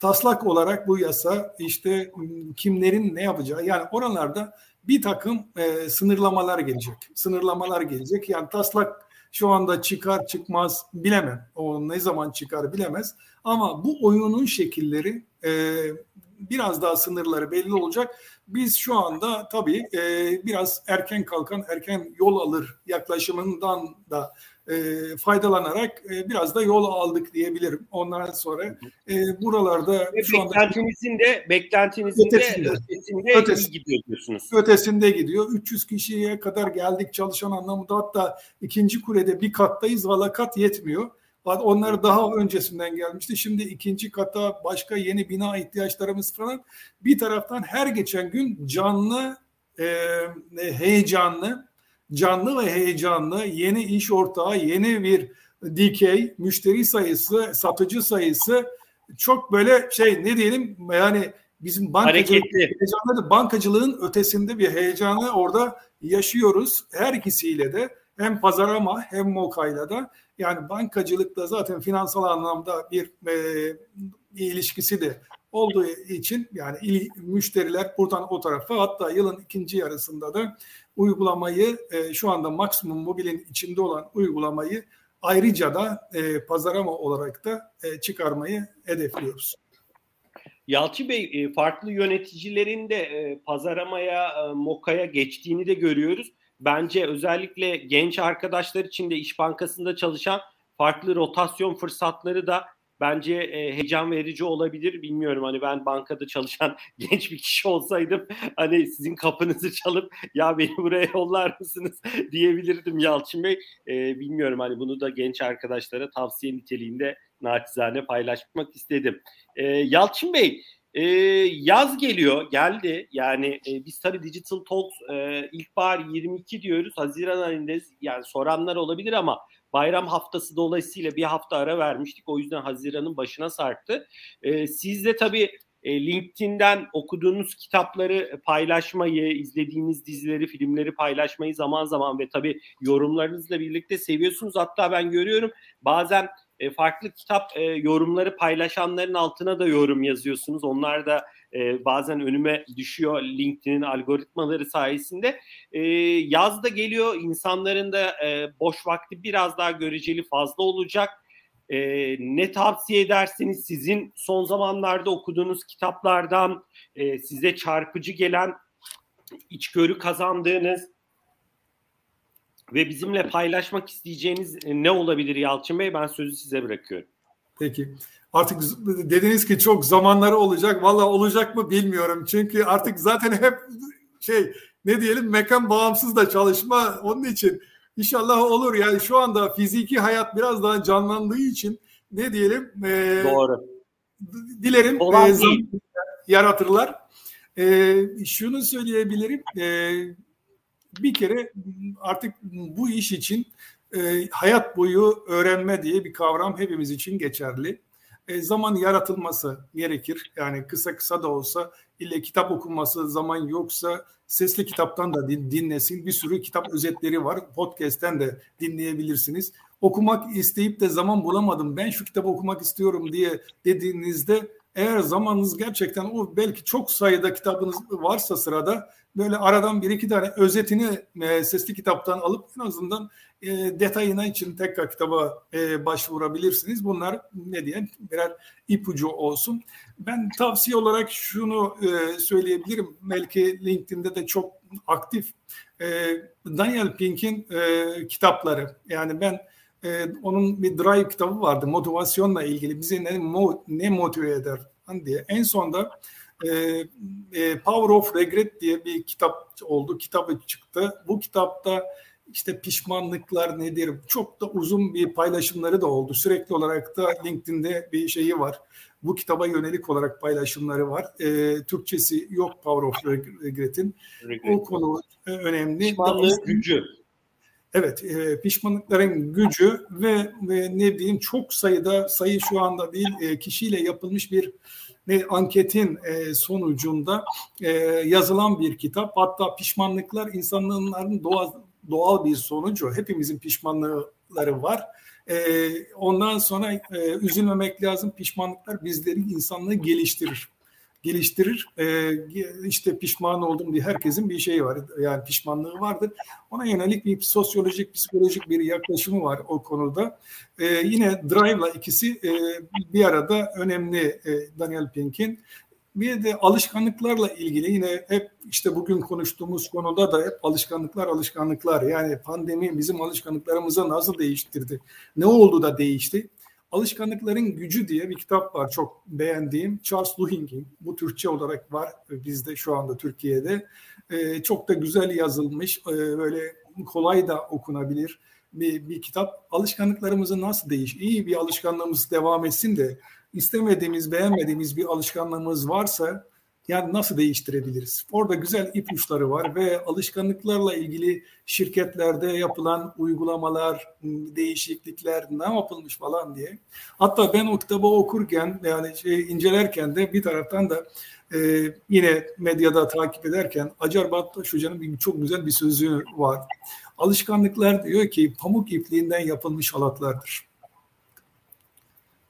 Taslak olarak bu yasa işte kimlerin ne yapacağı yani oralarda bir takım e, sınırlamalar gelecek. Sınırlamalar gelecek. Yani taslak şu anda çıkar çıkmaz bilemem. O ne zaman çıkar bilemez. Ama bu oyunun şekilleri e, biraz daha sınırları belli olacak. Biz şu anda tabii e, biraz erken kalkan erken yol alır yaklaşımından da e, faydalanarak e, biraz da yol aldık diyebilirim. Ondan sonra e, buralarda Ve şu anda beklentinizin de beklentinizin ötesinde, de ötesinde, ötesinde gidiyor diyorsunuz. Ötesinde gidiyor. 300 kişiye kadar geldik çalışan anlamında hatta ikinci kulede bir kattayız valla kat yetmiyor. Onlar daha öncesinden gelmişti. Şimdi ikinci kata başka yeni bina ihtiyaçlarımız falan. Bir taraftan her geçen gün canlı, e, heyecanlı, canlı ve heyecanlı yeni iş ortağı, yeni bir dikey, müşteri sayısı, satıcı sayısı çok böyle şey ne diyelim yani bizim bankacılık, bankacılığın ötesinde bir heyecanı orada yaşıyoruz. Her ikisiyle de hem pazarama hem mokayla da yani bankacılıkta zaten finansal anlamda bir e, ilişkisi de olduğu için yani il, müşteriler buradan o tarafa hatta yılın ikinci yarısında da uygulamayı e, şu anda maksimum mobilin içinde olan uygulamayı ayrıca da e, pazarama olarak da e, çıkarmayı hedefliyoruz. Yalçı Bey e, farklı yöneticilerin de e, pazaramaya, e, mokaya geçtiğini de görüyoruz bence özellikle genç arkadaşlar için de İş Bankası'nda çalışan farklı rotasyon fırsatları da bence e, heyecan verici olabilir. Bilmiyorum hani ben bankada çalışan genç bir kişi olsaydım hani sizin kapınızı çalıp ya beni buraya yollar mısınız diyebilirdim Yalçın Bey. E, bilmiyorum hani bunu da genç arkadaşlara tavsiye niteliğinde naçizane paylaşmak istedim. E, Yalçın Bey e, yaz geliyor, geldi. Yani e, biz tabii Digital Talks e, ilkbahar 22 diyoruz. Haziran ayındayız. Yani soranlar olabilir ama bayram haftası dolayısıyla bir hafta ara vermiştik. O yüzden Haziran'ın başına sarktı. E, siz de tabii e, LinkedIn'den okuduğunuz kitapları paylaşmayı, izlediğiniz dizileri, filmleri paylaşmayı zaman zaman ve tabii yorumlarınızla birlikte seviyorsunuz. Hatta ben görüyorum bazen e, farklı kitap e, yorumları paylaşanların altına da yorum yazıyorsunuz. Onlar da e, bazen önüme düşüyor LinkedIn'in algoritmaları sayesinde. E, yaz da geliyor, insanların da e, boş vakti biraz daha göreceli fazla olacak. E, ne tavsiye edersiniz sizin son zamanlarda okuduğunuz kitaplardan e, size çarpıcı gelen içgörü kazandığınız ve bizimle paylaşmak isteyeceğiniz e, ne olabilir Yalçın Bey? Ben sözü size bırakıyorum. Peki. Artık dediniz ki çok zamanları olacak. Valla olacak mı bilmiyorum. Çünkü artık zaten hep şey ne diyelim mekan bağımsız da çalışma onun için inşallah olur. Yani şu anda fiziki hayat biraz daha canlandığı için ne diyelim e, Doğru. Dilerim e, zaman yaratırlar. E, şunu söyleyebilirim. E, bir kere artık bu iş için e, hayat boyu öğrenme diye bir kavram hepimiz için geçerli. E, zaman yaratılması gerekir. Yani kısa kısa da olsa ile kitap okunması zaman yoksa sesli kitaptan da dinlesin. Bir sürü kitap özetleri var. Podcast'ten de dinleyebilirsiniz. Okumak isteyip de zaman bulamadım. Ben şu kitabı okumak istiyorum diye dediğinizde eğer zamanınız gerçekten o belki çok sayıda kitabınız varsa sırada böyle aradan bir iki tane özetini e, sesli kitaptan alıp en azından e, detayına için tekrar kitaba e, başvurabilirsiniz. Bunlar ne diye birer ipucu olsun. Ben tavsiye olarak şunu e, söyleyebilirim. Belki LinkedIn'de de çok aktif. E, Daniel Pink'in e, kitapları. Yani ben e, onun bir drive kitabı vardı motivasyonla ilgili bizi ne, ne motive eder diye. En sonda e, e, Power of Regret diye bir kitap oldu. Kitabı çıktı. Bu kitapta işte pişmanlıklar nedir? Çok da uzun bir paylaşımları da oldu. Sürekli olarak da LinkedIn'de bir şeyi var. Bu kitaba yönelik olarak paylaşımları var. E, Türkçesi yok Power of Regret'in. Regret. O konu önemli. Pişmanlığın gücü. Evet, e, pişmanlıkların gücü ve, ve ne diyeyim çok sayıda sayı şu anda değil e, kişiyle yapılmış bir ne anketin e, sonucunda e, yazılan bir kitap. Hatta pişmanlıklar insanların doğal doğal bir sonucu. Hepimizin pişmanlıkları var. E, ondan sonra e, üzülmemek lazım. Pişmanlıklar bizleri insanlığı geliştirir geliştirir. E, işte pişman oldum diye herkesin bir şeyi var. Yani pişmanlığı vardır. Ona yönelik bir sosyolojik, psikolojik bir yaklaşımı var o konuda. E, yine Drive'la ikisi e, bir arada önemli e, Daniel Pink'in. Bir de alışkanlıklarla ilgili yine hep işte bugün konuştuğumuz konuda da hep alışkanlıklar alışkanlıklar. Yani pandemi bizim alışkanlıklarımızı nasıl değiştirdi? Ne oldu da değişti? Alışkanlıkların Gücü diye bir kitap var çok beğendiğim. Charles Duhigg'in bu Türkçe olarak var bizde şu anda Türkiye'de. Ee, çok da güzel yazılmış, ee, böyle kolay da okunabilir bir, bir kitap. Alışkanlıklarımızı nasıl değiş? İyi bir alışkanlığımız devam etsin de istemediğimiz, beğenmediğimiz bir alışkanlığımız varsa yani nasıl değiştirebiliriz? Orada güzel ipuçları var ve alışkanlıklarla ilgili şirketlerde yapılan uygulamalar, değişiklikler ne yapılmış falan diye. Hatta ben o kitabı okurken yani şey incelerken de bir taraftan da e, yine medyada takip ederken Acar Battaş Hoca'nın bir, çok güzel bir sözü var. Alışkanlıklar diyor ki pamuk ipliğinden yapılmış halatlardır.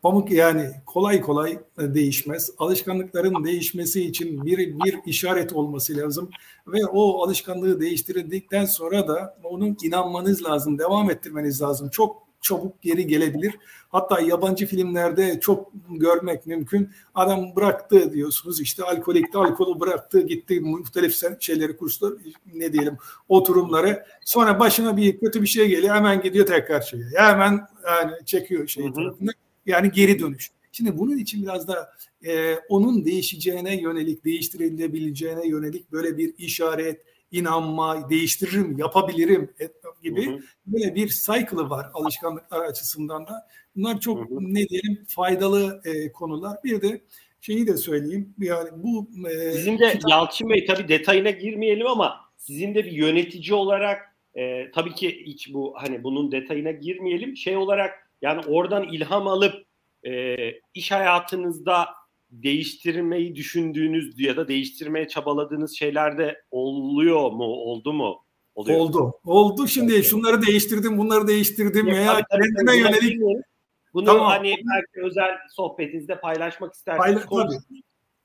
Pamuk yani kolay kolay e, değişmez. Alışkanlıkların değişmesi için bir, bir işaret olması lazım. Ve o alışkanlığı değiştirildikten sonra da onun inanmanız lazım, devam ettirmeniz lazım. Çok çabuk geri gelebilir. Hatta yabancı filmlerde çok görmek mümkün. Adam bıraktı diyorsunuz işte alkolikte alkolü bıraktı gitti muhtelif şeyleri kurslar ne diyelim oturumları. Sonra başına bir kötü bir şey geliyor hemen gidiyor tekrar şeye. Hemen yani çekiyor şeyi tarafında yani geri dönüş. Şimdi bunun için biraz da e, onun değişeceğine yönelik, değiştirilebileceğine yönelik böyle bir işaret, inanma, değiştiririm, yapabilirim gibi hı hı. böyle bir cycle'ı var alışkanlıklar açısından da. Bunlar çok hı hı. ne diyelim faydalı e, konular. Bir de şeyi de söyleyeyim. Yani bu e, sizin de kitap... Yalçın Bey tabii detayına girmeyelim ama sizin de bir yönetici olarak e, tabii ki hiç bu hani bunun detayına girmeyelim. Şey olarak yani oradan ilham alıp e, iş hayatınızda değiştirmeyi düşündüğünüz ya da değiştirmeye çabaladığınız şeyler de oluyor mu? Oldu mu? Oluyor. Oldu. Oldu şimdi evet. şunları değiştirdim, bunları değiştirdim ya veya kendime yönelik bunu tamam. hani belki özel sohbetinizde paylaşmak isterseniz Payla, tabii.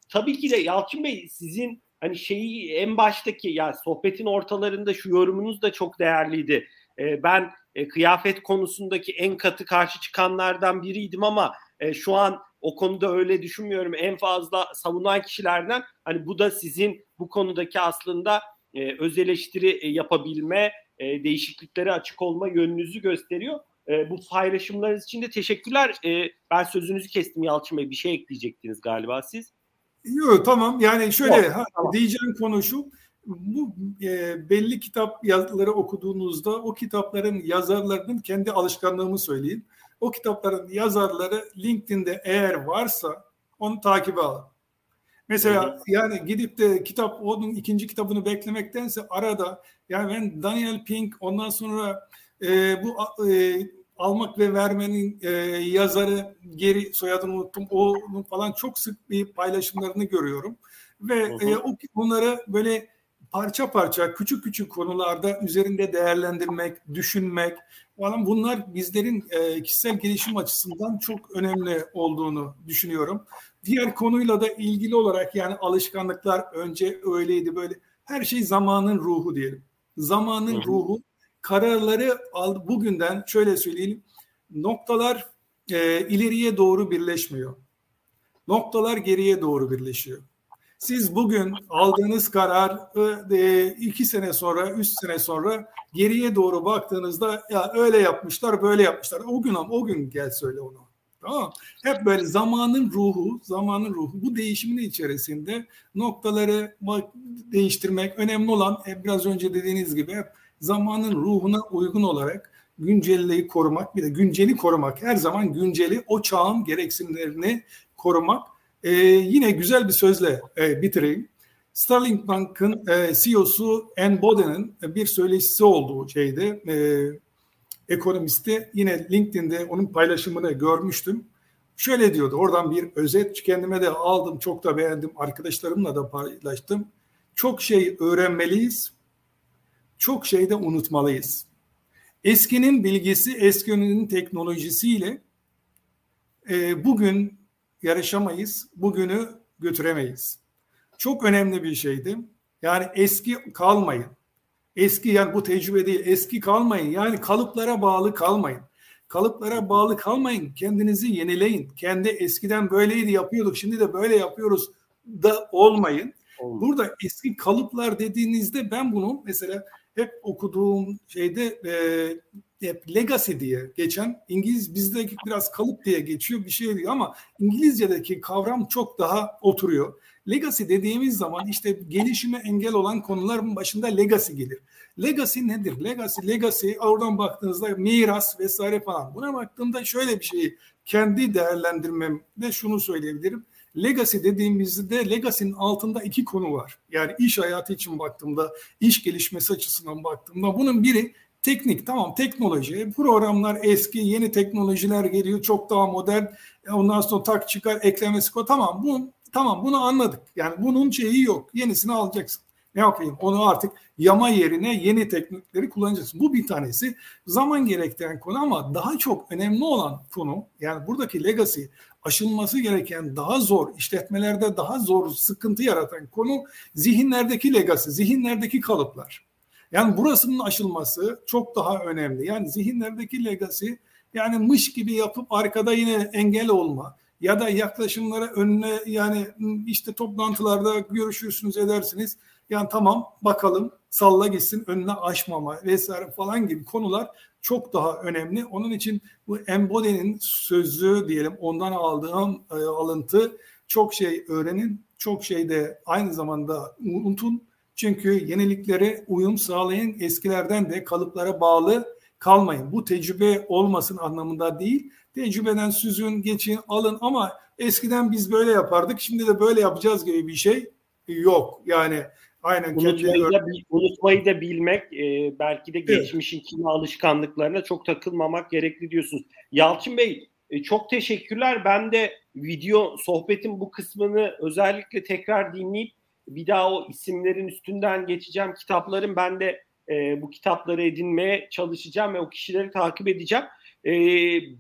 tabii ki de Yalçın Bey sizin hani şeyi en baştaki ya sohbetin ortalarında şu yorumunuz da çok değerliydi. Ee, ben e, kıyafet konusundaki en katı karşı çıkanlardan biriydim ama e, şu an o konuda öyle düşünmüyorum. En fazla savunan kişilerden hani bu da sizin bu konudaki aslında e, öz eleştiri e, yapabilme, e, değişikliklere açık olma yönünüzü gösteriyor. E, bu paylaşımlarınız için de teşekkürler. E, ben sözünüzü kestim Yalçın Bey. Bir şey ekleyecektiniz galiba siz. Yok tamam yani şöyle Yok, tamam. diyeceğim konu şu bu e, belli kitap yazıları okuduğunuzda o kitapların yazarlarının kendi alışkanlığımı söyleyeyim. O kitapların yazarları LinkedIn'de eğer varsa onu takibe alın. Mesela evet. yani gidip de kitap onun ikinci kitabını beklemektense arada yani ben Daniel Pink ondan sonra e, bu e, almak ve vermenin e, yazarı geri soyadını unuttum. Onun falan çok sık bir paylaşımlarını görüyorum. Ve hı hı. E, o bunları böyle parça parça küçük küçük konularda üzerinde değerlendirmek, düşünmek falan bunlar bizlerin e, kişisel gelişim açısından çok önemli olduğunu düşünüyorum. Diğer konuyla da ilgili olarak yani alışkanlıklar önce öyleydi böyle her şey zamanın ruhu diyelim. Zamanın hı hı. ruhu kararları al, bugünden şöyle söyleyelim noktalar e, ileriye doğru birleşmiyor. Noktalar geriye doğru birleşiyor. Siz bugün aldığınız karar e, iki sene sonra, üç sene sonra geriye doğru baktığınızda ya öyle yapmışlar, böyle yapmışlar. O gün o gün gel söyle onu. Tamam. Hep böyle zamanın ruhu, zamanın ruhu. Bu değişimin içerisinde noktaları değiştirmek önemli olan e, biraz önce dediğiniz gibi hep zamanın ruhuna uygun olarak güncelliği korumak bir de günceli korumak her zaman günceli o çağın gereksinimlerini korumak ee, yine güzel bir sözle e, bitireyim. Starling Bank'ın e, CEO'su Ann Boden'ın bir söyleşisi olduğu şeyde e, ekonomisti yine LinkedIn'de onun paylaşımını görmüştüm. Şöyle diyordu oradan bir özet kendime de aldım çok da beğendim arkadaşlarımla da paylaştım. Çok şey öğrenmeliyiz çok şey de unutmalıyız. Eskinin bilgisi, eskinin teknolojisiyle e, bugün yarışamayız, bugünü götüremeyiz. Çok önemli bir şeydi. Yani eski kalmayın. Eski yani bu tecrübe değil, eski kalmayın. Yani kalıplara bağlı kalmayın. Kalıplara bağlı kalmayın. Kendinizi yenileyin. Kendi eskiden böyleydi yapıyorduk, şimdi de böyle yapıyoruz da olmayın. Olmaz. Burada eski kalıplar dediğinizde ben bunu mesela hep okuduğum şeyde e, legacy diye geçen İngiliz bizde biraz kalıp diye geçiyor bir şey diyor ama İngilizce'deki kavram çok daha oturuyor. Legacy dediğimiz zaman işte gelişime engel olan konuların başında legacy gelir. Legacy nedir? Legacy, legacy oradan baktığınızda miras vesaire falan. Buna baktığımda şöyle bir şeyi kendi değerlendirmemde şunu söyleyebilirim. Legacy dediğimizde legacy'nin altında iki konu var. Yani iş hayatı için baktığımda, iş gelişmesi açısından baktığımda bunun biri teknik tamam teknoloji. Programlar eski yeni teknolojiler geliyor çok daha modern. E, ondan sonra tak çıkar eklemesi tamam bu tamam bunu anladık. Yani bunun şeyi yok yenisini alacaksın. Ne yapayım? Onu artık yama yerine yeni teknikleri kullanacaksın. Bu bir tanesi. Zaman gerektiren konu ama daha çok önemli olan konu yani buradaki legacy aşılması gereken daha zor işletmelerde daha zor sıkıntı yaratan konu zihinlerdeki legasi, zihinlerdeki kalıplar. Yani burasının aşılması çok daha önemli. Yani zihinlerdeki legasi yani mış gibi yapıp arkada yine engel olma. ya da yaklaşımlara önüne yani işte toplantılarda görüşürsünüz edersiniz. Yani tamam bakalım salla gitsin önüne aşmama vesaire falan gibi konular çok daha önemli. Onun için bu Embody'nin sözü diyelim ondan aldığım e, alıntı çok şey öğrenin, çok şey de aynı zamanda unutun. Çünkü yeniliklere uyum sağlayın, eskilerden de kalıplara bağlı kalmayın. Bu tecrübe olmasın anlamında değil. Tecrübeden süzün, geçin, alın ama eskiden biz böyle yapardık, şimdi de böyle yapacağız gibi bir şey yok. Yani Aynen. Unutmayı da, unutmayı da bilmek, e, belki de geçmişin evet. kimi alışkanlıklarına çok takılmamak gerekli diyorsunuz. Yalçın Bey e, çok teşekkürler. Ben de video sohbetin bu kısmını özellikle tekrar dinleyip bir daha o isimlerin üstünden geçeceğim. Kitapların ben de e, bu kitapları edinmeye çalışacağım ve o kişileri takip edeceğim. E,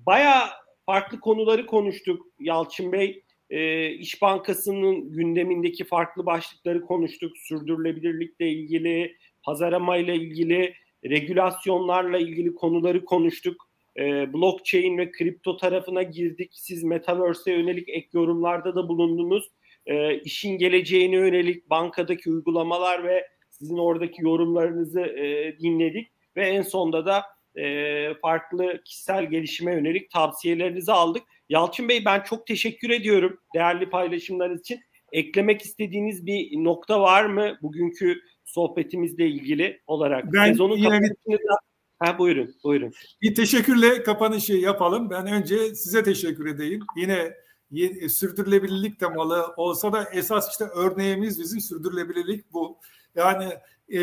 Baya farklı konuları konuştuk Yalçın Bey. E, İş Bankası'nın gündemindeki farklı başlıkları konuştuk. Sürdürülebilirlikle ilgili, pazaramayla ilgili, regülasyonlarla ilgili konuları konuştuk. E, blockchain ve kripto tarafına girdik. Siz Metaverse'e yönelik ek yorumlarda da bulundunuz. E, işin geleceğine yönelik bankadaki uygulamalar ve sizin oradaki yorumlarınızı e, dinledik. Ve en sonda da e, farklı kişisel gelişime yönelik tavsiyelerinizi aldık. Yalçın Bey ben çok teşekkür ediyorum değerli paylaşımlarınız için. Eklemek istediğiniz bir nokta var mı bugünkü sohbetimizle ilgili olarak? Ben Sezonun yine bir... Ha, buyurun, buyurun. Bir teşekkürle kapanışı yapalım. Ben önce size teşekkür edeyim. Yine sürdürülebilirlik temalı olsa da esas işte örneğimiz bizim sürdürülebilirlik bu. Yani e,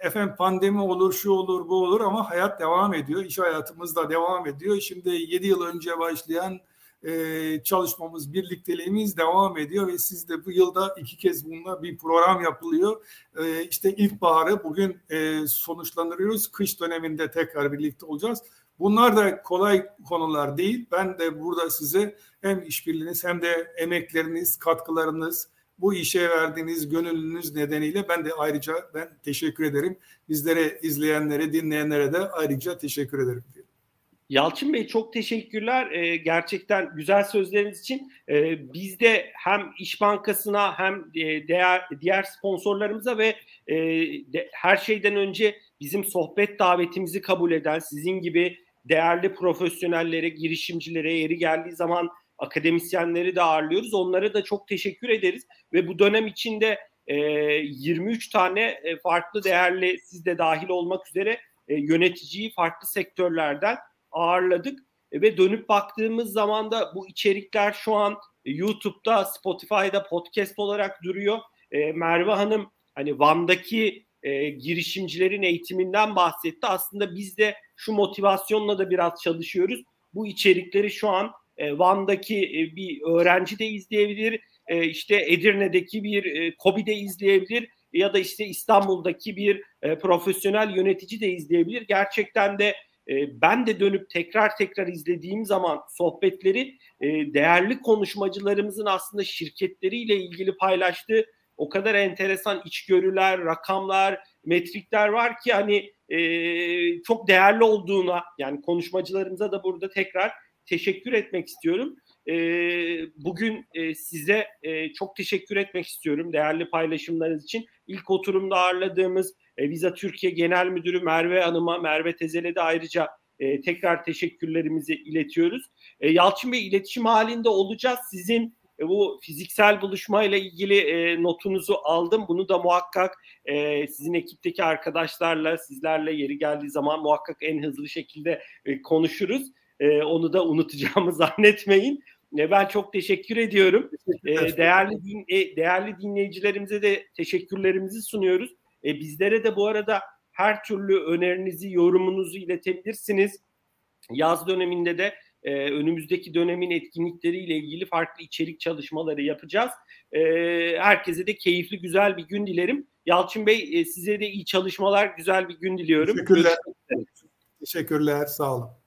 efendim pandemi olur, şu olur, bu olur ama hayat devam ediyor. İş hayatımız da devam ediyor. Şimdi 7 yıl önce başlayan e, çalışmamız, birlikteliğimiz devam ediyor ve siz de bu yılda iki kez bununla bir program yapılıyor. E, işte ilkbaharı bugün e, sonuçlandırıyoruz. Kış döneminde tekrar birlikte olacağız. Bunlar da kolay konular değil. Ben de burada size hem işbirliğiniz hem de emekleriniz, katkılarınız, bu işe verdiğiniz gönüllünüz nedeniyle ben de ayrıca ben teşekkür ederim. Bizlere izleyenlere, dinleyenlere de ayrıca teşekkür ederim. Yalçın Bey çok teşekkürler. Ee, gerçekten güzel sözleriniz için. Ee, biz de hem İş Bankası'na hem e, diğer, diğer sponsorlarımıza ve e, de, her şeyden önce bizim sohbet davetimizi kabul eden sizin gibi değerli profesyonellere, girişimcilere yeri geldiği zaman akademisyenleri de ağırlıyoruz. Onlara da çok teşekkür ederiz ve bu dönem içinde e, 23 tane e, farklı değerli siz de dahil olmak üzere e, yöneticiyi farklı sektörlerden ağırladık e, ve dönüp baktığımız zaman da bu içerikler şu an YouTube'da, Spotify'da podcast olarak duruyor. E, Merve Hanım hani Van'daki e, girişimcilerin eğitiminden bahsetti. Aslında biz de şu motivasyonla da biraz çalışıyoruz. Bu içerikleri şu an e, Van'daki e, bir öğrenci de izleyebilir. E, işte Edirne'deki bir e, KOBİ de izleyebilir ya da işte İstanbul'daki bir e, profesyonel yönetici de izleyebilir. Gerçekten de e, ben de dönüp tekrar tekrar izlediğim zaman sohbetleri e, değerli konuşmacılarımızın aslında şirketleriyle ilgili paylaştığı o kadar enteresan içgörüler, rakamlar, metrikler var ki hani e, çok değerli olduğuna yani konuşmacılarımıza da burada tekrar teşekkür etmek istiyorum. E, bugün e, size e, çok teşekkür etmek istiyorum değerli paylaşımlarınız için. İlk oturumda ağırladığımız e, Visa Türkiye Genel Müdürü Merve Hanım'a, Merve Tezel'e de ayrıca e, tekrar teşekkürlerimizi iletiyoruz. E, Yalçın Bey iletişim halinde olacağız. Sizin e, bu fiziksel buluşmayla ilgili e, notunuzu aldım. Bunu da muhakkak e, sizin ekipteki arkadaşlarla, sizlerle yeri geldiği zaman muhakkak en hızlı şekilde e, konuşuruz. E, onu da unutacağımı zannetmeyin. E, ben çok teşekkür ediyorum. E, değerli din, e, değerli dinleyicilerimize de teşekkürlerimizi sunuyoruz. E, bizlere de bu arada her türlü önerinizi, yorumunuzu iletebilirsiniz. Yaz döneminde de e, önümüzdeki dönemin etkinlikleriyle ilgili farklı içerik çalışmaları yapacağız. E, herkese de keyifli, güzel bir gün dilerim. Yalçın Bey e, size de iyi çalışmalar, güzel bir gün diliyorum. Teşekkürler. Teşekkürler, sağ olun.